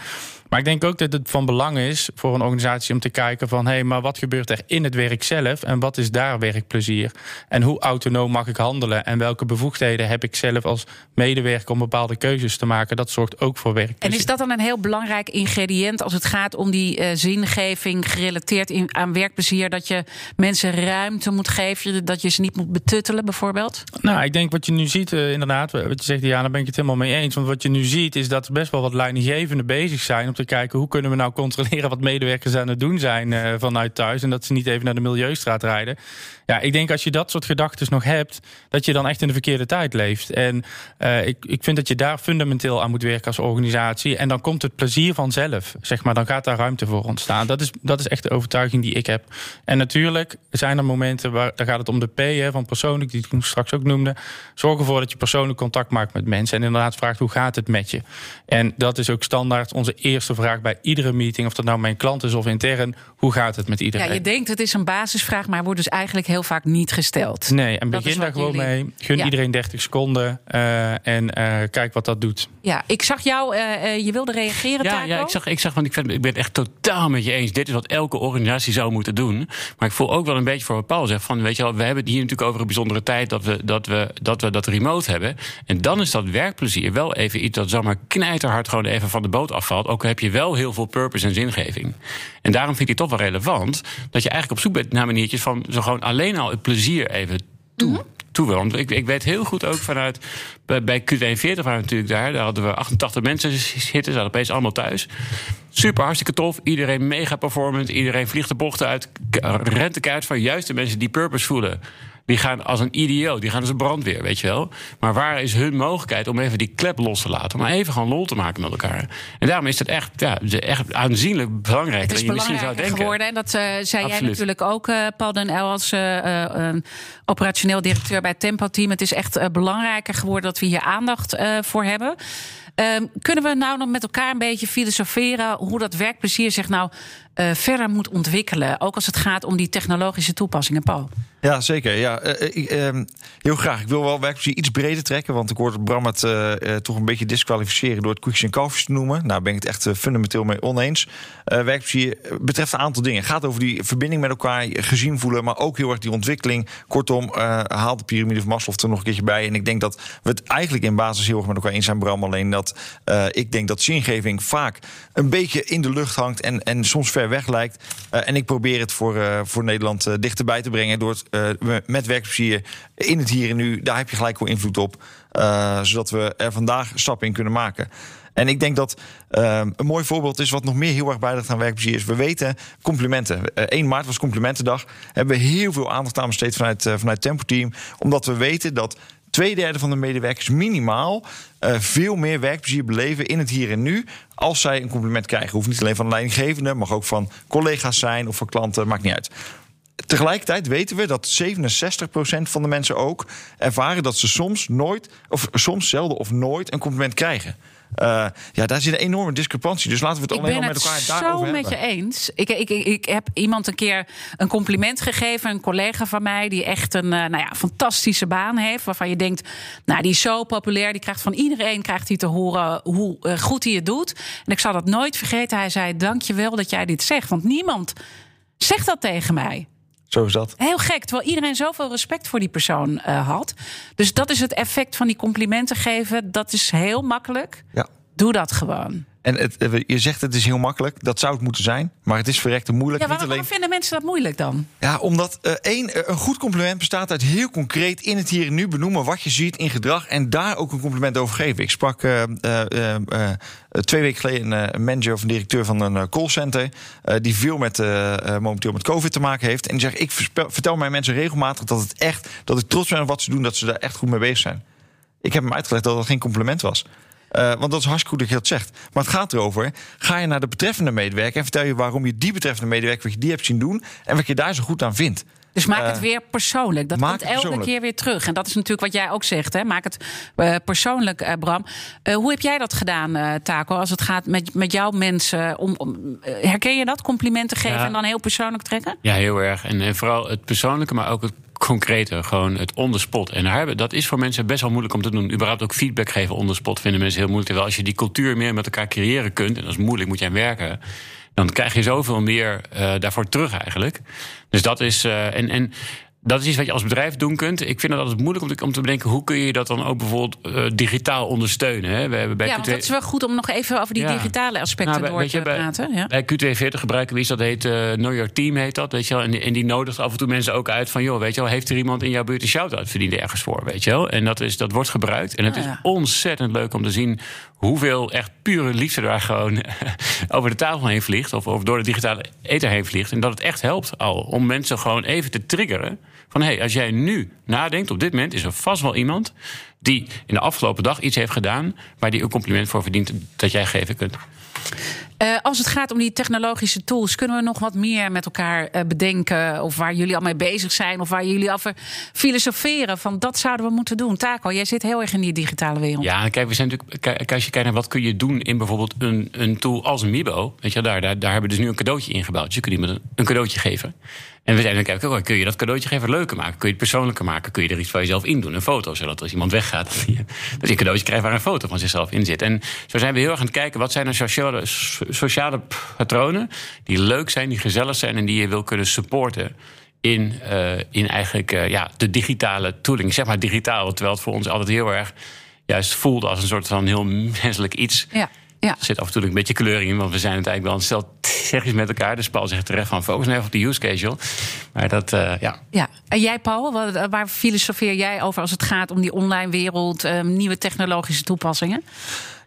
Maar ik denk ook dat het van belang is voor een organisatie om te kijken van hé, hey, maar wat gebeurt er in het werk zelf en wat is daar werkplezier? En hoe autonoom mag ik handelen en welke bevoegdheden heb ik zelf als medewerker om bepaalde keuzes te maken? Dat zorgt ook voor werkplezier. En is dat dan een heel belangrijk ingrediënt als het gaat om die uh, zingeving gerelateerd in, aan werkplezier? Dat je mensen ruimte moet geven, dat je ze niet moet betuttelen bijvoorbeeld? Nou, ik denk wat je nu ziet, uh, inderdaad, wat je zegt, ja, daar ben ik het helemaal mee eens. Want wat je nu ziet is dat er best wel wat leidinggevenden bezig zijn kijken hoe kunnen we nou controleren wat medewerkers aan het doen zijn uh, vanuit thuis. En dat ze niet even naar de Milieustraat rijden. Ja, ik denk als je dat soort gedachten nog hebt, dat je dan echt in de verkeerde tijd leeft. En uh, ik, ik vind dat je daar fundamenteel aan moet werken als organisatie. En dan komt het plezier vanzelf, zeg maar. Dan gaat daar ruimte voor ontstaan. Dat is, dat is echt de overtuiging die ik heb. En natuurlijk zijn er momenten waar daar gaat het om de P hè, van persoonlijk, die ik straks ook noemde. Zorg ervoor dat je persoonlijk contact maakt met mensen. En inderdaad vraagt hoe gaat het met je. En dat is ook standaard onze eerste vraag bij iedere meeting. Of dat nou mijn klant is of intern. Hoe gaat het met iedereen? Ja, je denkt het is een basisvraag, maar wordt dus eigenlijk heel vaak niet gesteld. Nee, en begin daar gewoon mee. Gun iedereen 30 seconden uh, en uh, kijk wat dat doet. Ja, ik zag jou, uh, je wilde reageren, ja, Taco? Ja, ik zag, ik zag want ik, vind, ik ben het echt totaal met je eens. Dit is wat elke organisatie zou moeten doen. Maar ik voel ook wel een beetje voor wat Paul zegt. Van, weet je wel, we hebben het hier natuurlijk over een bijzondere tijd dat we dat, we, dat, we dat remote hebben. En dan is dat werkplezier wel even iets dat zomaar knijterhard gewoon even van de boot afvalt. Ook heb je wel heel veel purpose en zingeving. En daarom vind ik het toch wel relevant dat je eigenlijk op zoek bent naar maniertjes van zo gewoon alleen al het plezier even toe. Mm -hmm. Toe Want ik, ik weet heel goed ook vanuit. Bij Q42 waren we natuurlijk daar. Daar hadden we 88 mensen zitten. Ze hadden opeens allemaal thuis. Super, hartstikke tof. Iedereen mega performant. Iedereen vliegt de bochten uit. Rent de kaart van juist de mensen die purpose voelen. Die gaan als een IDO, die gaan als een brandweer, weet je wel. Maar waar is hun mogelijkheid om even die klep los te laten? Om even gewoon lol te maken met elkaar. En daarom is het echt, ja, echt aanzienlijk belangrijk. Het is dan je misschien zou denken. geworden. En dat uh, zei Absoluut. jij natuurlijk ook, uh, Paul Den El, als uh, operationeel directeur bij Tempo Team. Het is echt belangrijker geworden dat we hier aandacht voor hebben. Um, kunnen we nou nog met elkaar een beetje filosoferen hoe dat werkplezier zich nou uh, verder moet ontwikkelen? Ook als het gaat om die technologische toepassingen, Paul. Ja, zeker. Ja, uh, uh, heel graag. Ik wil wel werkplezier iets breder trekken. Want ik hoorde Bram het toch een beetje disqualificeren door het koekjes en kalfjes te noemen. Nou, ben ik het echt fundamenteel mee oneens. werkplezier betreft een aantal dingen. Het gaat over die verbinding met elkaar, gezien voelen, maar ook heel erg die ontwikkeling. Kortom, haal de piramide van Maslow er nog een keertje bij. En ik denk dat we het eigenlijk in basis heel erg met elkaar eens zijn, Bram. Alleen dat uh, ik denk dat zingeving vaak een beetje in de lucht hangt en, en soms ver weg lijkt. Uh, en ik probeer het voor, uh, voor Nederland dichterbij te brengen door het met werkplezier in het hier en nu. Daar heb je gelijk wel invloed op, zodat we er vandaag stappen in kunnen maken. En ik denk dat uh, een mooi voorbeeld is wat nog meer heel erg bijdraagt aan werkplezier is. We weten complimenten. Uh, 1 maart was complimentendag. Hebben we heel veel aandacht aan besteed vanuit, uh, vanuit Tempo Team. Omdat we weten dat twee derde van de medewerkers minimaal uh, veel meer werkplezier beleven in het hier en nu. Als zij een compliment krijgen. Hoeft niet alleen van de leidinggevende, mag ook van collega's zijn of van klanten, maakt niet uit. Tegelijkertijd weten we dat 67% van de mensen ook ervaren dat ze soms nooit, of soms zelden of nooit een compliment krijgen. Uh, ja, daar zit een enorme discrepantie. Dus laten we het ik alleen maar met elkaar het daarover zo hebben. met je eens. Ik, ik, ik, ik heb iemand een keer een compliment gegeven. Een collega van mij die echt een uh, nou ja, fantastische baan heeft. Waarvan je denkt, nou die is zo populair. Die krijgt van iedereen krijgt hij te horen hoe uh, goed hij het doet. En ik zal dat nooit vergeten. Hij zei, dank je wel dat jij dit zegt. Want niemand zegt dat tegen mij. Zo is dat. Heel gek, terwijl iedereen zoveel respect voor die persoon uh, had. Dus dat is het effect van die complimenten geven. Dat is heel makkelijk. Ja. Doe dat gewoon. En het, je zegt het is heel makkelijk. Dat zou het moeten zijn. Maar het is verrekte moeilijk. Ja, waarom, alleen... vinden mensen dat moeilijk dan? Ja, omdat uh, één, een goed compliment bestaat uit heel concreet in het hier en nu benoemen wat je ziet in gedrag. En daar ook een compliment over geven. Ik sprak uh, uh, twee weken geleden een manager of een directeur van een callcenter. die veel met, momenteel met COVID te maken heeft. En die zegt: Ik vertel mijn mensen regelmatig dat het echt, dat ik trots ben op wat ze doen, dat ze daar echt goed mee bezig zijn. Ik heb hem uitgelegd dat dat geen compliment was. Uh, want dat is hartstikke goed dat je dat zegt. Maar het gaat erover: ga je naar de betreffende medewerker en vertel je waarom je die betreffende medewerker wat je die hebt zien doen en wat je daar zo goed aan vindt. Dus maak het weer persoonlijk. Dat maak komt het elke persoonlijk. keer weer terug. En dat is natuurlijk wat jij ook zegt. Hè? Maak het uh, persoonlijk, uh, Bram. Uh, hoe heb jij dat gedaan, uh, Taco? Als het gaat met, met jouw mensen. Om, om, herken je dat? Complimenten geven ja. en dan heel persoonlijk trekken? Ja, heel erg. En, en vooral het persoonlijke, maar ook het concrete, gewoon het on the spot. En daar, dat is voor mensen best wel moeilijk om te doen. Überhaupt ook feedback geven on the spot vinden mensen heel moeilijk. Terwijl als je die cultuur meer met elkaar creëren kunt, en dat is moeilijk, moet aan werken. Dan krijg je zoveel meer uh, daarvoor terug eigenlijk. Dus dat is. Uh, en, en dat is iets wat je als bedrijf doen kunt. Ik vind het altijd moeilijk om te, om te bedenken hoe kun je dat dan ook bijvoorbeeld uh, digitaal ondersteunen. Hè? We hebben bij ja, want Q2... dat is wel goed om nog even over die ja. digitale aspecten nou, door te je, bij, praten. Ja. Bij Q240 gebruiken we iets dat heet uh, Know Your Team heet dat. Weet je wel? En, en die nodigt af en toe mensen ook uit van joh, weet je wel, heeft er iemand in jouw buurt een shout-out verdiend ergens voor, weet je wel? En dat, is, dat wordt gebruikt. En het Ah, is ontzettend leuk om te zien hoeveel echt pure liefde daar gewoon over de tafel heen vliegt. Of, of door de digitale ether heen vliegt. En dat het echt helpt al om mensen gewoon even te triggeren. Van hé, hey, als jij nu nadenkt, op dit moment is er vast wel iemand die in de afgelopen dag iets heeft gedaan waar die een compliment voor verdient dat jij geven kunt. Uh, als het gaat om die technologische tools, kunnen we nog wat meer met elkaar uh, bedenken? Of waar jullie al mee bezig zijn? Of waar jullie over filosoferen? Van dat zouden we moeten doen. Taco, jij zit heel erg in die digitale wereld. Ja, kijk, we zijn natuurlijk. Kijk, als je kijkt naar wat kun je doen in bijvoorbeeld een, een tool als Mibo. Weet je, daar, daar, daar hebben we dus nu een cadeautje ingebouwd. Dus je kunt iemand een, een cadeautje geven. En we zijn dan kijken, oh, kun je dat cadeautje even leuker maken? Kun je het persoonlijker maken? Kun je er iets van jezelf in doen? Een foto, zodat als iemand weggaat, dat je een cadeautje krijgt waar een foto van zichzelf in zit. En zo zijn we heel erg aan het kijken, wat zijn er sociale, sociale patronen die leuk zijn, die gezellig zijn en die je wil kunnen supporten in, uh, in eigenlijk uh, ja, de digitale tooling. Ik zeg maar digitaal, terwijl het voor ons altijd heel erg juist voelde als een soort van heel menselijk iets. Ja. Ja. Er zit af en toe een beetje kleuring in, want we zijn het eigenlijk wel een stel met elkaar. Dus Paul zegt terecht van focus nou even op de use case, joh. Maar dat, uh, ja. Ja, en jij Paul, waar, waar filosofeer jij over als het gaat om die online wereld, um, nieuwe technologische toepassingen?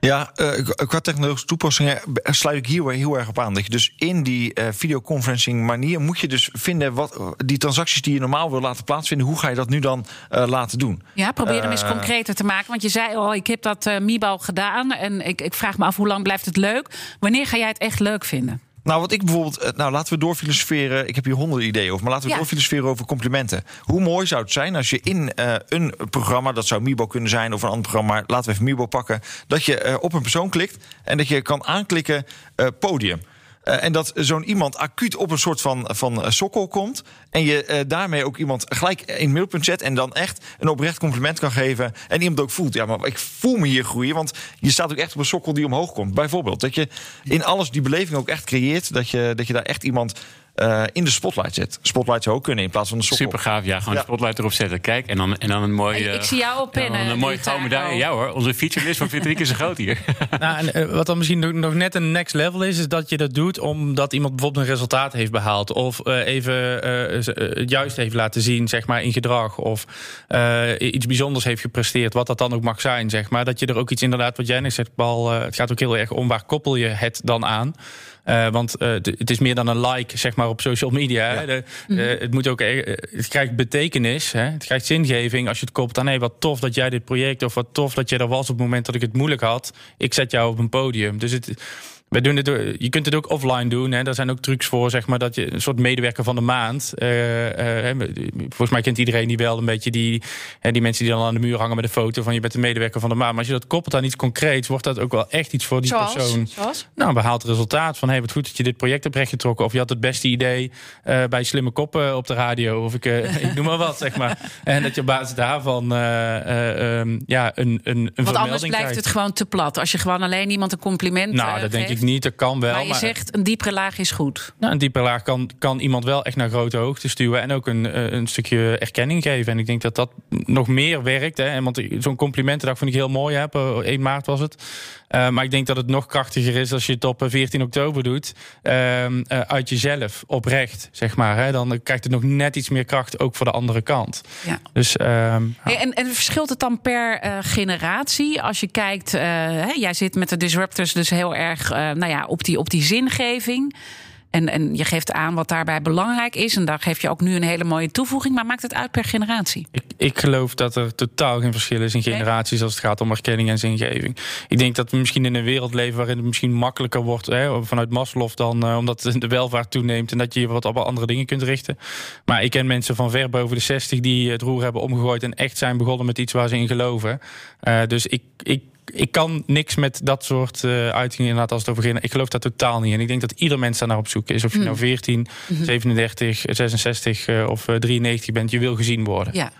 Ja, uh, qua technologische toepassingen sluit ik hier heel erg op aan. Dat je dus in die uh, videoconferencing manier moet je dus vinden wat die transacties die je normaal wil laten plaatsvinden, hoe ga je dat nu dan uh, laten doen? Ja, probeer hem eens concreter te maken. Want je zei, oh, ik heb dat uh, Mibo gedaan en ik, ik vraag me af hoe lang blijft het leuk. Wanneer ga jij het echt leuk vinden? Nou, wat ik bijvoorbeeld. Nou, laten we doorfilosoferen. Ik heb hier honderden ideeën over. Maar laten we ja. doorfilosoferen over complimenten. Hoe mooi zou het zijn als je in uh, een programma. Dat zou Mibo kunnen zijn of een ander programma. Laten we even Mibo pakken. Dat je uh, op een persoon klikt. En dat je kan aanklikken uh, podium. Uh, en dat zo'n iemand acuut op een soort van, van uh, sokkel komt. En je uh, daarmee ook iemand gelijk in middelpunt zet. En dan echt een oprecht compliment kan geven. En iemand ook voelt. Ja, maar ik voel me hier groeien. Want je staat ook echt op een sokkel die omhoog komt. Bijvoorbeeld. Dat je in alles die beleving ook echt creëert. Dat je, dat je daar echt iemand eh, in de spotlight zet. Spotlight zou ook kunnen in plaats van de sokkel. Super gaaf, ja. Gewoon Ja. de spotlight erop zetten. Kijk, en dan, en dan een mooie... Ik- ik zie jou op pennen, ja, Een mooie gouden medaille. Ja hoor, onze featurelist drie keer zo groot hier. Nou, en, eh, wat dan misschien nog- net een next level is, is dat je dat doet omdat iemand bijvoorbeeld een resultaat heeft behaald. Of eh, even het juist heeft laten zien, zeg maar, in gedrag. Of eh, iets bijzonders heeft gepresteerd, wat dat dan ook mag zijn, zeg maar. Dat je er ook iets inderdaad, wat jij net zegt, Paul, het gaat ook heel erg om waar koppel je het dan aan. Eh, want eh, het is meer dan een like, zeg maar, op social media. De- eh, het, moet ook, het krijgt betekenis, hè. het krijgt zingeving als je het koppelt aan... hé, wat tof dat jij dit project, of wat tof dat jij er was op het moment dat ik het moeilijk had. Ik zet jou op een podium. Dus het, wij doen het, je kunt het ook offline doen. Hè. Daar zijn ook trucs voor, zeg maar, dat je een soort medewerker van de maand. hè, volgens mij kent iedereen die wel een beetje die, hè, die mensen die dan aan de muur hangen met een foto van je bent de medewerker van de maand. Maar als je dat koppelt aan iets concreets, wordt dat ook wel echt iets voor die Zoals? persoon. Zoals? Nou, een behaald resultaat van hey, wat goed dat je dit project hebt rechtgetrokken. Of je had het beste idee eh, bij Slimme Koppen op de radio. Of ik, ik noem maar wat, zeg maar. En dat je op basis daarvan eh, eh, ehm, ja, een, een, een Want anders blijft krijgt. het gewoon te plat. Als je gewoon alleen iemand een compliment Nou, dat denk geeft. ik niet. Dat kan wel. Maar je zegt een diepere laag is goed. Nou, een diepe laag kan, kan iemand wel echt naar grote hoogte stuwen. En ook een, eh, een stukje erkenning geven. En ik denk dat dat nog meer werkt. Hè. En Want zo'n complimentendag vond ik heel mooi. Hè. Op eh, 1 maart was het. Eh, maar ik denk dat het nog krachtiger is als je het op eh, 14 oktober doet. ehm, eh, uit jezelf, oprecht, zeg maar. Hè. Dan krijgt het nog net iets meer kracht, ook voor de andere kant. Ja. Dus ehm, en, en verschilt het dan per eh, generatie? Als je kijkt, eh, hè, jij zit met de disruptors dus heel erg eh, nou ja, op, die, op die zingeving. En, en je geeft aan wat daarbij belangrijk is. En daar geef je ook nu een hele mooie toevoeging. Maar maakt het uit per generatie? Ik, ik geloof dat er totaal geen verschil is in generaties als het gaat om erkenning en zingeving. Ik denk dat we misschien in een wereld leven waarin het misschien makkelijker wordt hè, vanuit Maslow dan eh, omdat de welvaart toeneemt en dat je je wat op andere dingen kunt richten. Maar ik ken mensen van ver boven de 60 die het roer hebben omgegooid en echt zijn begonnen met iets waar ze in geloven. Eh, dus ik, ik ik kan niks met dat soort eh, uitingen inderdaad als het over. Ik geloof daar totaal niet in. Ik denk dat ieder mens daar naar op zoek is. Of je nou 14, 37, 66 eh, of eh, 93 bent, je wil gezien worden. Ja.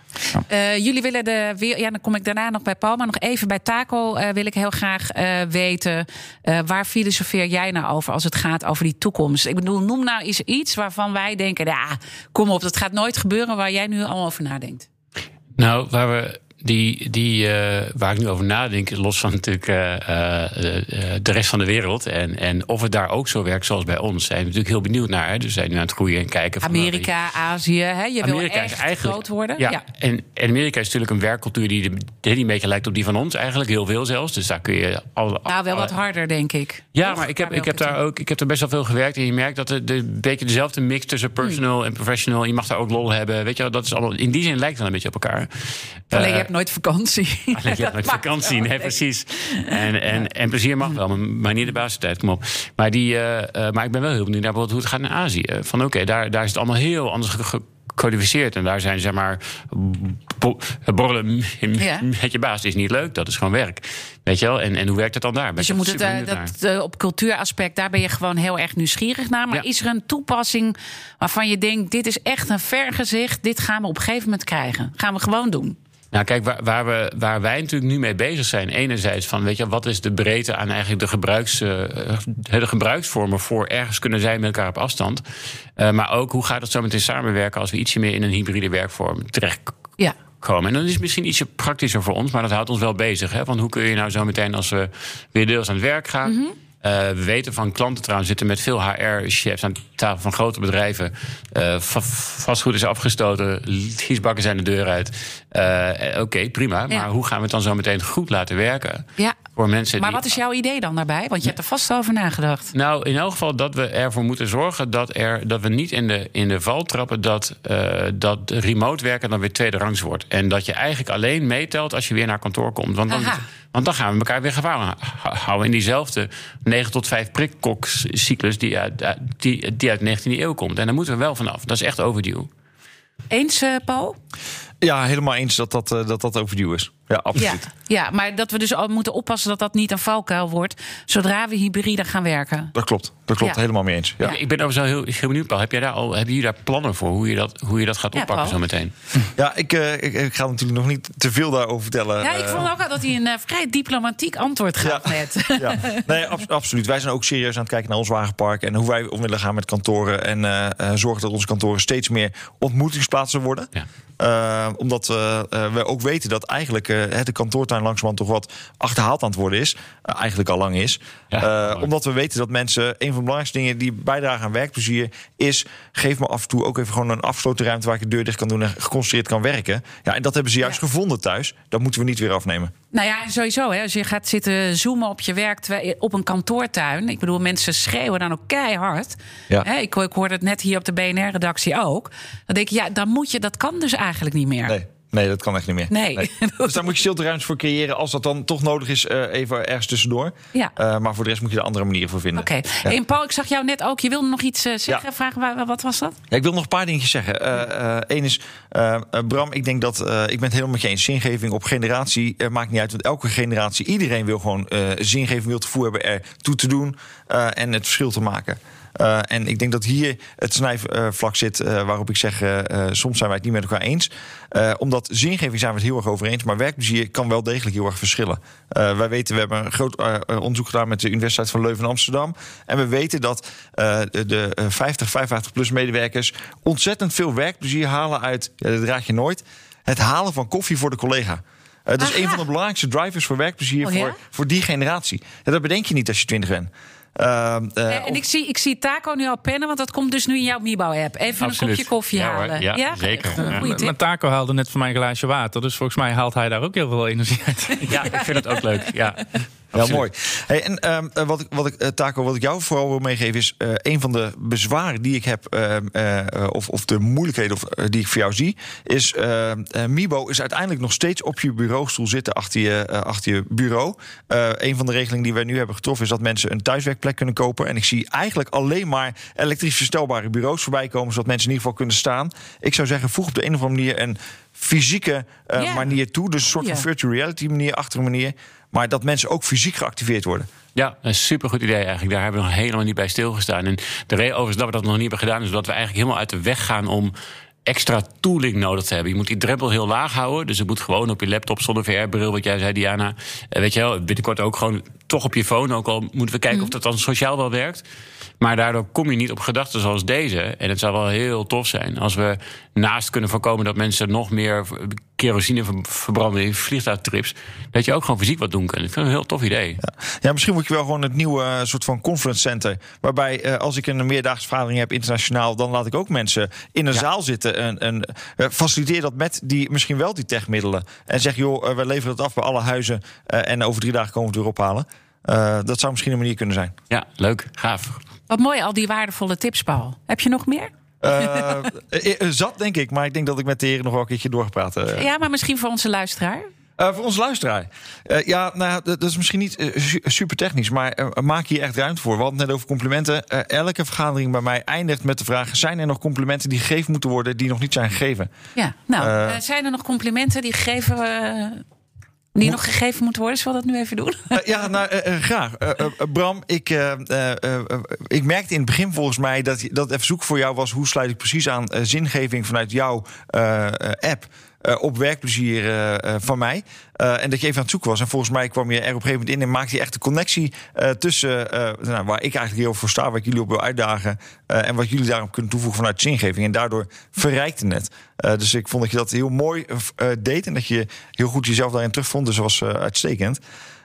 Eh, jullie willen de weer, ja, dan kom ik daarna nog bij Paul, maar nog even bij Taco eh, wil ik heel graag eh, weten eh, waar filosofeer jij nou over als het gaat over die toekomst? Ik bedoel, noem nou eens iets waarvan wij denken, ja, kom op, dat gaat nooit gebeuren, waar jij nu al over nadenkt. Nou, waar we die, die eh, waar ik nu over nadenk, los van natuurlijk eh, eh, de rest van de wereld. En, en of het daar ook zo werkt zoals bij ons, zijn we natuurlijk heel benieuwd naar. Hè. Dus zijn nu aan het groeien en kijken. van, nou, Amerika, Azië, hè? je wil Amerika is echt eigenlijk groot worden. Ja, En, en Amerika is natuurlijk een werkcultuur die, de- die een beetje lijkt op die van ons, eigenlijk heel veel zelfs. Dus daar kun je al. Nou, wel wat harder, denk ik. Ja, maar ik heb, ik heb daar ook ik heb er best wel veel gewerkt. En je merkt dat het een beetje dezelfde mix tussen personal en professional. Je mag daar ook lol hebben. Weet je dat is allemaal. In die zin lijkt het wel een beetje op elkaar. Alleen je hebt nooit vakantie. Maakt vakantie, nee, precies. En, en, en plezier mag wel, maar- niet de basistijd, kom op. Maar, die, eh, eh, maar ik ben wel heel benieuwd naar bijvoorbeeld hoe het gaat in Azië. Van oké, daar, daar is het allemaal heel anders ge- gecodificeerd. En daar zijn zeg maar. bo- borrelen Ja. met je baas is niet leuk, dat is gewoon werk. Weet je wel? En, en hoe werkt het dan daar? Ben Dus je moet het eh, naar. dat, eh, op cultuuraspect, daar ben je gewoon heel erg nieuwsgierig naar. Maar Ja. is er een toepassing waarvan je denkt: dit is echt een vergezicht, dit gaan we op een gegeven moment krijgen? Gaan we gewoon doen. Nou, kijk, waar, waar, we, waar wij natuurlijk nu mee bezig zijn, enerzijds van, weet je, wat is de breedte aan eigenlijk de, gebruiks, eh, de gebruiksvormen voor ergens kunnen zijn met elkaar op afstand. Eh, maar ook hoe gaat het zo meteen samenwerken als we ietsje meer in een hybride werkvorm terechtkomen. Ja. En dan is misschien ietsje praktischer voor ons, maar dat houdt ons wel bezig. Hè? Want hoe kun je nou zo meteen als we weer deels aan het werk gaan. Eh, we weten van klanten trouwens zitten met veel HR-chefs aan tafel van grote bedrijven. Va- vastgoed is afgestoten, giesbakken zijn de deur uit. Eh, Oké, prima. Ja. Maar hoe gaan we het dan zo meteen goed laten werken? ja. Voor mensen Maar die wat is jouw idee dan daarbij? Want je hebt er vast over nagedacht. nou, in elk geval dat we ervoor moeten zorgen dat, er, dat we niet in de, in de val trappen dat, eh, dat remote werken dan weer tweede rangs wordt. En dat je eigenlijk alleen meetelt als je weer naar kantoor komt. Want dan, want dan gaan we elkaar weer gevangen houden in diezelfde 9 tot 5 prikkokscyclus die uit, die, die uit de 19e eeuw komt. En daar moeten we wel vanaf. Dat is echt overdue. Eens, eh, Paul? Ja, helemaal eens dat dat, eh, dat, dat overdue is. Ja, absoluut. ja, maar dat we dus al moeten oppassen dat dat niet een valkuil wordt. Zodra we hybride gaan werken. Dat klopt. Dat klopt. Ja. Helemaal mee eens. Ja. Ik ben overigens heel, heel benieuwd, Paul. Heb jij daar al, hebben jullie daar plannen voor hoe je dat, hoe je dat gaat Ja, oppakken zo meteen? Ja, ik, eh, ik, ik ga natuurlijk nog niet te veel daarover vertellen. Ja, ik Eh, vond ook al dat hij een vrij diplomatiek antwoord gaf Ja. net. Ja, nee, abs- absoluut. Wij zijn ook serieus aan het kijken naar ons wagenpark en hoe wij om willen gaan met kantoren. En eh, eh, zorgen dat onze kantoren steeds meer ontmoetingsplaatsen worden. Ja. Eh, omdat eh, eh, we ook weten dat eigenlijk eh, de kantoortuin langzamerhand toch wat achterhaald aan het worden is. Eigenlijk al lang is. Ja, Eh, omdat we weten dat mensen, een van de belangrijkste dingen die bijdragen aan werkplezier, is geef me af en toe ook even gewoon een afgesloten ruimte waar ik de deur dicht kan doen en geconcentreerd kan werken. Ja, en dat hebben ze juist gevonden thuis. Dat moeten we niet weer afnemen. Nou ja, sowieso. Hè, als je gaat zitten zoomen op je werk op een kantoortuin. Ik bedoel, mensen schreeuwen dan ook keihard. Ja. Hè, ik, ik hoorde het net hier op de BNR-redactie ook. Dan denk ik, ja, dan moet je, dat kan dus eigenlijk niet meer. Nee. Nee, dat kan echt niet meer. Nee. Dus daar moet je stilteruimtes voor creëren als dat dan toch nodig is, eh, even ergens tussendoor. Ja. Eh, maar voor de rest moet je er andere manieren voor vinden. Oké. Ja. En Paul, ik zag jou net ook. Je wilde nog iets eh, zeggen, Ja. vragen. Wa- Wat was dat? Ja, ik wil nog een paar dingetjes zeggen. Eén is, Bram, ik denk dat, ik ben het helemaal met je eens. Zingeving op generatie maakt niet uit. Want elke generatie, iedereen wil gewoon zingeving, wil het gevoel hebben er toe te doen en het verschil te maken. Eh, en ik denk dat hier het snijvlak zit eh, waarop ik zeg, eh, soms zijn wij het niet met elkaar eens. Omdat zingeving zijn we het heel erg over eens, maar werkplezier kan wel degelijk heel erg verschillen. Wij weten, we hebben een groot onderzoek gedaan met de Universiteit van Leuven en Amsterdam. En we weten dat de, de eh, 50, 55 plus medewerkers ontzettend veel werkplezier halen uit, ja, dat raad je nooit, het halen van koffie voor de collega. Dat is een van de belangrijkste drivers voor werkplezier Oh, ja? voor, voor die generatie. Ja, dat bedenk je niet als je 20 bent. Eh, eh, en ik zie, ik zie Taco nu al pennen, want dat komt dus nu in jouw Mibo-app. Even Absoluut. een kopje koffie Ja, hoor. halen. Ja, zeker. Ja. Maar Taco haalde net voor mij een glaasje water. Dus volgens mij haalt hij daar ook heel veel energie uit. Ja, ik vind het ook leuk. Ja, Ja, Absoluut. mooi. Hey, en ehm, eh, wat ik, wat ik, eh, Taco, wat ik jou vooral wil meegeven is eh, een van de bezwaren die ik heb, eh, of, of de moeilijkheden of, die ik voor jou zie, is ehm, eh, Mibo is uiteindelijk nog steeds op je bureaustoel zitten achter je, achter je bureau. Een van de regelingen die wij nu hebben getroffen is dat mensen een thuiswerkplek kunnen kopen. En ik zie eigenlijk alleen maar elektrisch verstelbare bureaus voorbij komen, zodat mensen in ieder geval kunnen staan. Ik zou zeggen, voeg op de een of andere manier een fysieke manier toe. Dus een soort van virtual reality manier, achter een manier. Maar dat mensen ook fysiek geactiveerd worden. Ja, een supergoed idee eigenlijk. Daar hebben we nog helemaal niet bij stilgestaan. En de reden overigens dat we dat nog niet hebben gedaan... is dat we eigenlijk helemaal uit de weg gaan om extra tooling nodig te hebben. Je moet die drempel heel laag houden. Dus het moet gewoon op je laptop zonder VR-bril, wat jij zei, Diana. Eh, weet je wel, binnenkort ook gewoon toch op je phone. Ook al moeten we kijken of dat dan sociaal wel werkt. Maar daardoor kom je niet op gedachten zoals deze. En het zou wel heel tof zijn als we naast kunnen voorkomen... dat mensen nog meer kerosine ver- verbranden in vliegtuigtrips... dat je ook gewoon fysiek wat doen kunt. Ik vind het een heel tof idee. Ja, misschien moet je wel gewoon het nieuwe eh, soort van conference center. Waarbij eh, als ik een meerdaagse vergadering heb internationaal, dan laat ik ook mensen in een zaal zitten. En, en eh, faciliteer dat met die misschien wel die techmiddelen. En zeg, joh, we leveren het af bij alle huizen. eh, en over drie dagen komen we het weer ophalen. Eh, dat zou misschien een manier kunnen zijn. Ja, leuk, gaaf. Wat mooi, al die waardevolle tips, Paul. Heb je nog meer? Eh, zat, denk ik. Maar ik denk dat ik met de heren nog wel een keertje doorgepraat heb. Ja, maar misschien voor onze luisteraar. Eh, voor onze luisteraar. Eh, ja, nou, dat is misschien niet su- super technisch, maar maak hier echt ruimte voor. We hadden het net over complimenten. Elke vergadering bij mij eindigt met de vraag: zijn er nog complimenten die gegeven moeten worden die nog niet zijn gegeven? Ja, nou, zijn er nog complimenten die gegeven, die nog gegeven moeten worden? Zullen we dat nu even doen? Eh, ja, nou, eh, eh, graag. Bram, ik, ik merkte in het begin volgens mij dat, dat even zoek voor jou was: hoe sluit ik precies aan zingeving vanuit jouw app? Eh, op werkplezier eh, eh, van mij. En dat je even aan het zoeken was. En volgens mij kwam je er op een gegeven moment in en maakte je echt de connectie tussen nou, waar ik eigenlijk heel voor sta, ik jullie op wil uitdagen. en wat jullie daarop kunnen toevoegen vanuit zingeving. En daardoor verrijkte het. Dus ik vond dat je dat heel mooi deed. En dat je heel goed jezelf daarin terugvond. Dus dat was uitstekend.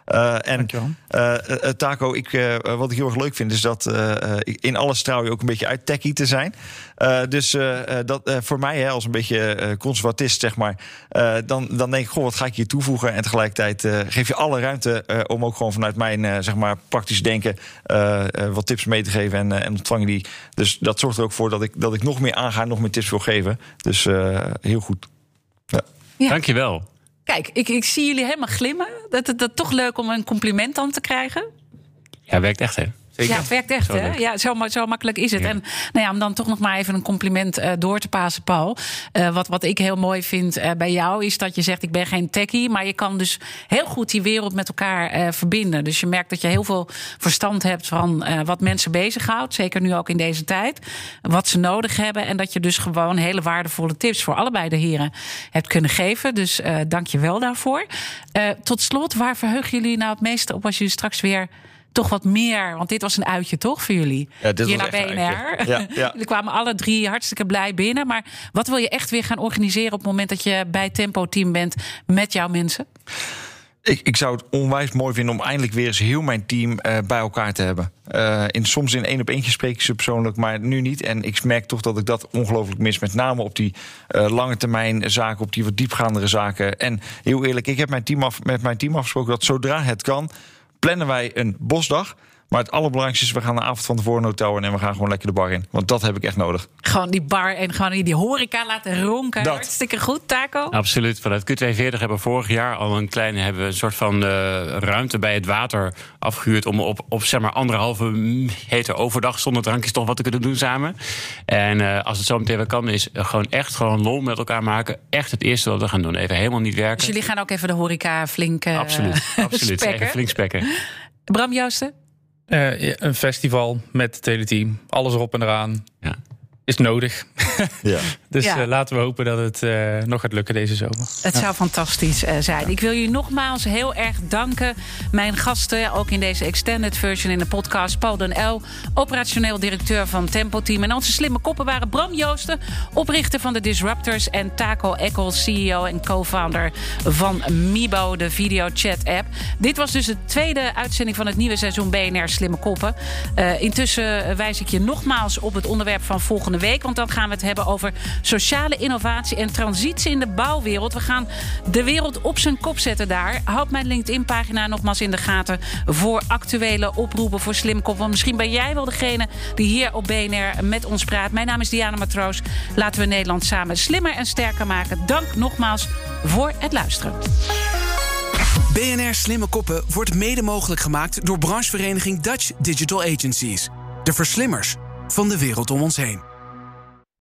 Eh, en eh, eh, Taco, ik, eh, wat ik heel erg leuk vind, is dat eh, eh, in alles trouw je ook een beetje uit techie te zijn. Eh, dus dat eh, voor mij, hè, als een beetje eh, conservatist, zeg maar, eh, dan, dan denk ik, goh, wat ga ik hier toevoegen? En tegelijkertijd eh, geef je alle ruimte eh, om ook gewoon vanuit mijn, eh, zeg maar, praktisch denken eh, eh, wat tips mee te geven en, en ontvang je die. Dus dat zorgt er ook voor dat ik, dat ik nog meer aanga en nog meer tips wil geven. Dus eh, heel goed. Ja. Ja. Dankjewel. Kijk, ik, ik zie jullie helemaal glimmen. Dat, dat, dat toch leuk om een compliment dan te krijgen. Ja, werkt echt, hè? Ja, het werkt echt, Zo hè? Ja, zo, zo makkelijk is het. Ja. En nou ja, om dan toch nog maar even een compliment eh, door te passen, Paul. Eh, wat, wat ik heel mooi vind eh, bij jou is dat je zegt: ik ben geen techie, maar je kan dus heel goed die wereld met elkaar verbinden. Dus je merkt dat je heel veel verstand hebt van wat mensen bezighoudt, zeker nu ook in deze tijd, wat ze nodig hebben, en dat je dus gewoon hele waardevolle tips voor allebei de heren hebt kunnen geven. Dus dank je wel daarvoor. Tot slot, waar verheugen jullie nou het meeste op als jullie straks weer toch wat meer. Want dit was een uitje toch voor jullie? Ja, dit Hier was naar BNR. Ja, ja. jullie kwamen alle drie hartstikke blij binnen. Maar wat wil je echt weer gaan organiseren op het moment dat je bij Tempo Team bent met jouw mensen? Ik, ik zou het onwijs mooi vinden om eindelijk weer eens heel mijn team eh, bij elkaar te hebben. Eh, in, soms in één op eentje spreek ik ze persoonlijk, maar nu niet. En ik merk toch dat ik dat ongelooflijk mis. Met name op die eh, lange termijn zaken, op die wat diepgaandere zaken. En heel eerlijk, ik heb mijn team af, met mijn team afgesproken dat zodra het kan, plannen wij een bosdag. Maar het allerbelangrijkste is, we gaan de avond van tevoren een hotel in en we gaan gewoon lekker de bar in. Want dat heb ik echt nodig. Gewoon die bar en gewoon die horeca laten ronken. Dat. Hartstikke goed, Taco. Absoluut. Vanuit Q42 hebben we vorig jaar al een kleine hebben we een soort van eh, ruimte bij het water afgehuurd. om op, op zeg maar anderhalve meter overdag zonder drankjes toch wat te kunnen doen samen. En eh, als het zo meteen weer kan, is gewoon echt gewoon lol met elkaar maken. Echt het eerste wat we gaan doen. Even helemaal niet werken. Dus jullie gaan ook even de horeca flink eh, Absoluut. Absoluut. spekken. Even flink spekken. Bram Joosten? Ja, een festival met het hele team. Alles erop en eraan. Ja. Is nodig. Ja. Dus Ja. eh, laten we hopen dat het eh, nog gaat lukken deze zomer. Het zou fantastisch eh, zijn. Ik wil jullie nogmaals heel erg danken. Mijn gasten, ook in deze extended version in de podcast. Paul den El, operationeel directeur van Tempo Team. En onze slimme koppen waren Bram Joosten, oprichter van de Disruptors. En Taco Eccles, CEO en co-founder van Mibo, de videochat app. Dit was dus de tweede uitzending van het nieuwe seizoen BNR Slimme Koppen. Eh, intussen wijs ik je nogmaals op het onderwerp van volgende week. Want dan gaan we het hebben over sociale innovatie en transitie in de bouwwereld. We gaan de wereld op zijn kop zetten daar. Houd mijn LinkedIn-pagina nogmaals in de gaten voor actuele oproepen voor Slimkop. Want misschien ben jij wel degene die hier op BNR met ons praat. Mijn naam is Diana Matroos. Laten we Nederland samen slimmer en sterker maken. Dank nogmaals voor het luisteren. BNR Slimme Koppen wordt mede mogelijk gemaakt door branchevereniging Dutch Digital Agencies. De verslimmers van de wereld om ons heen.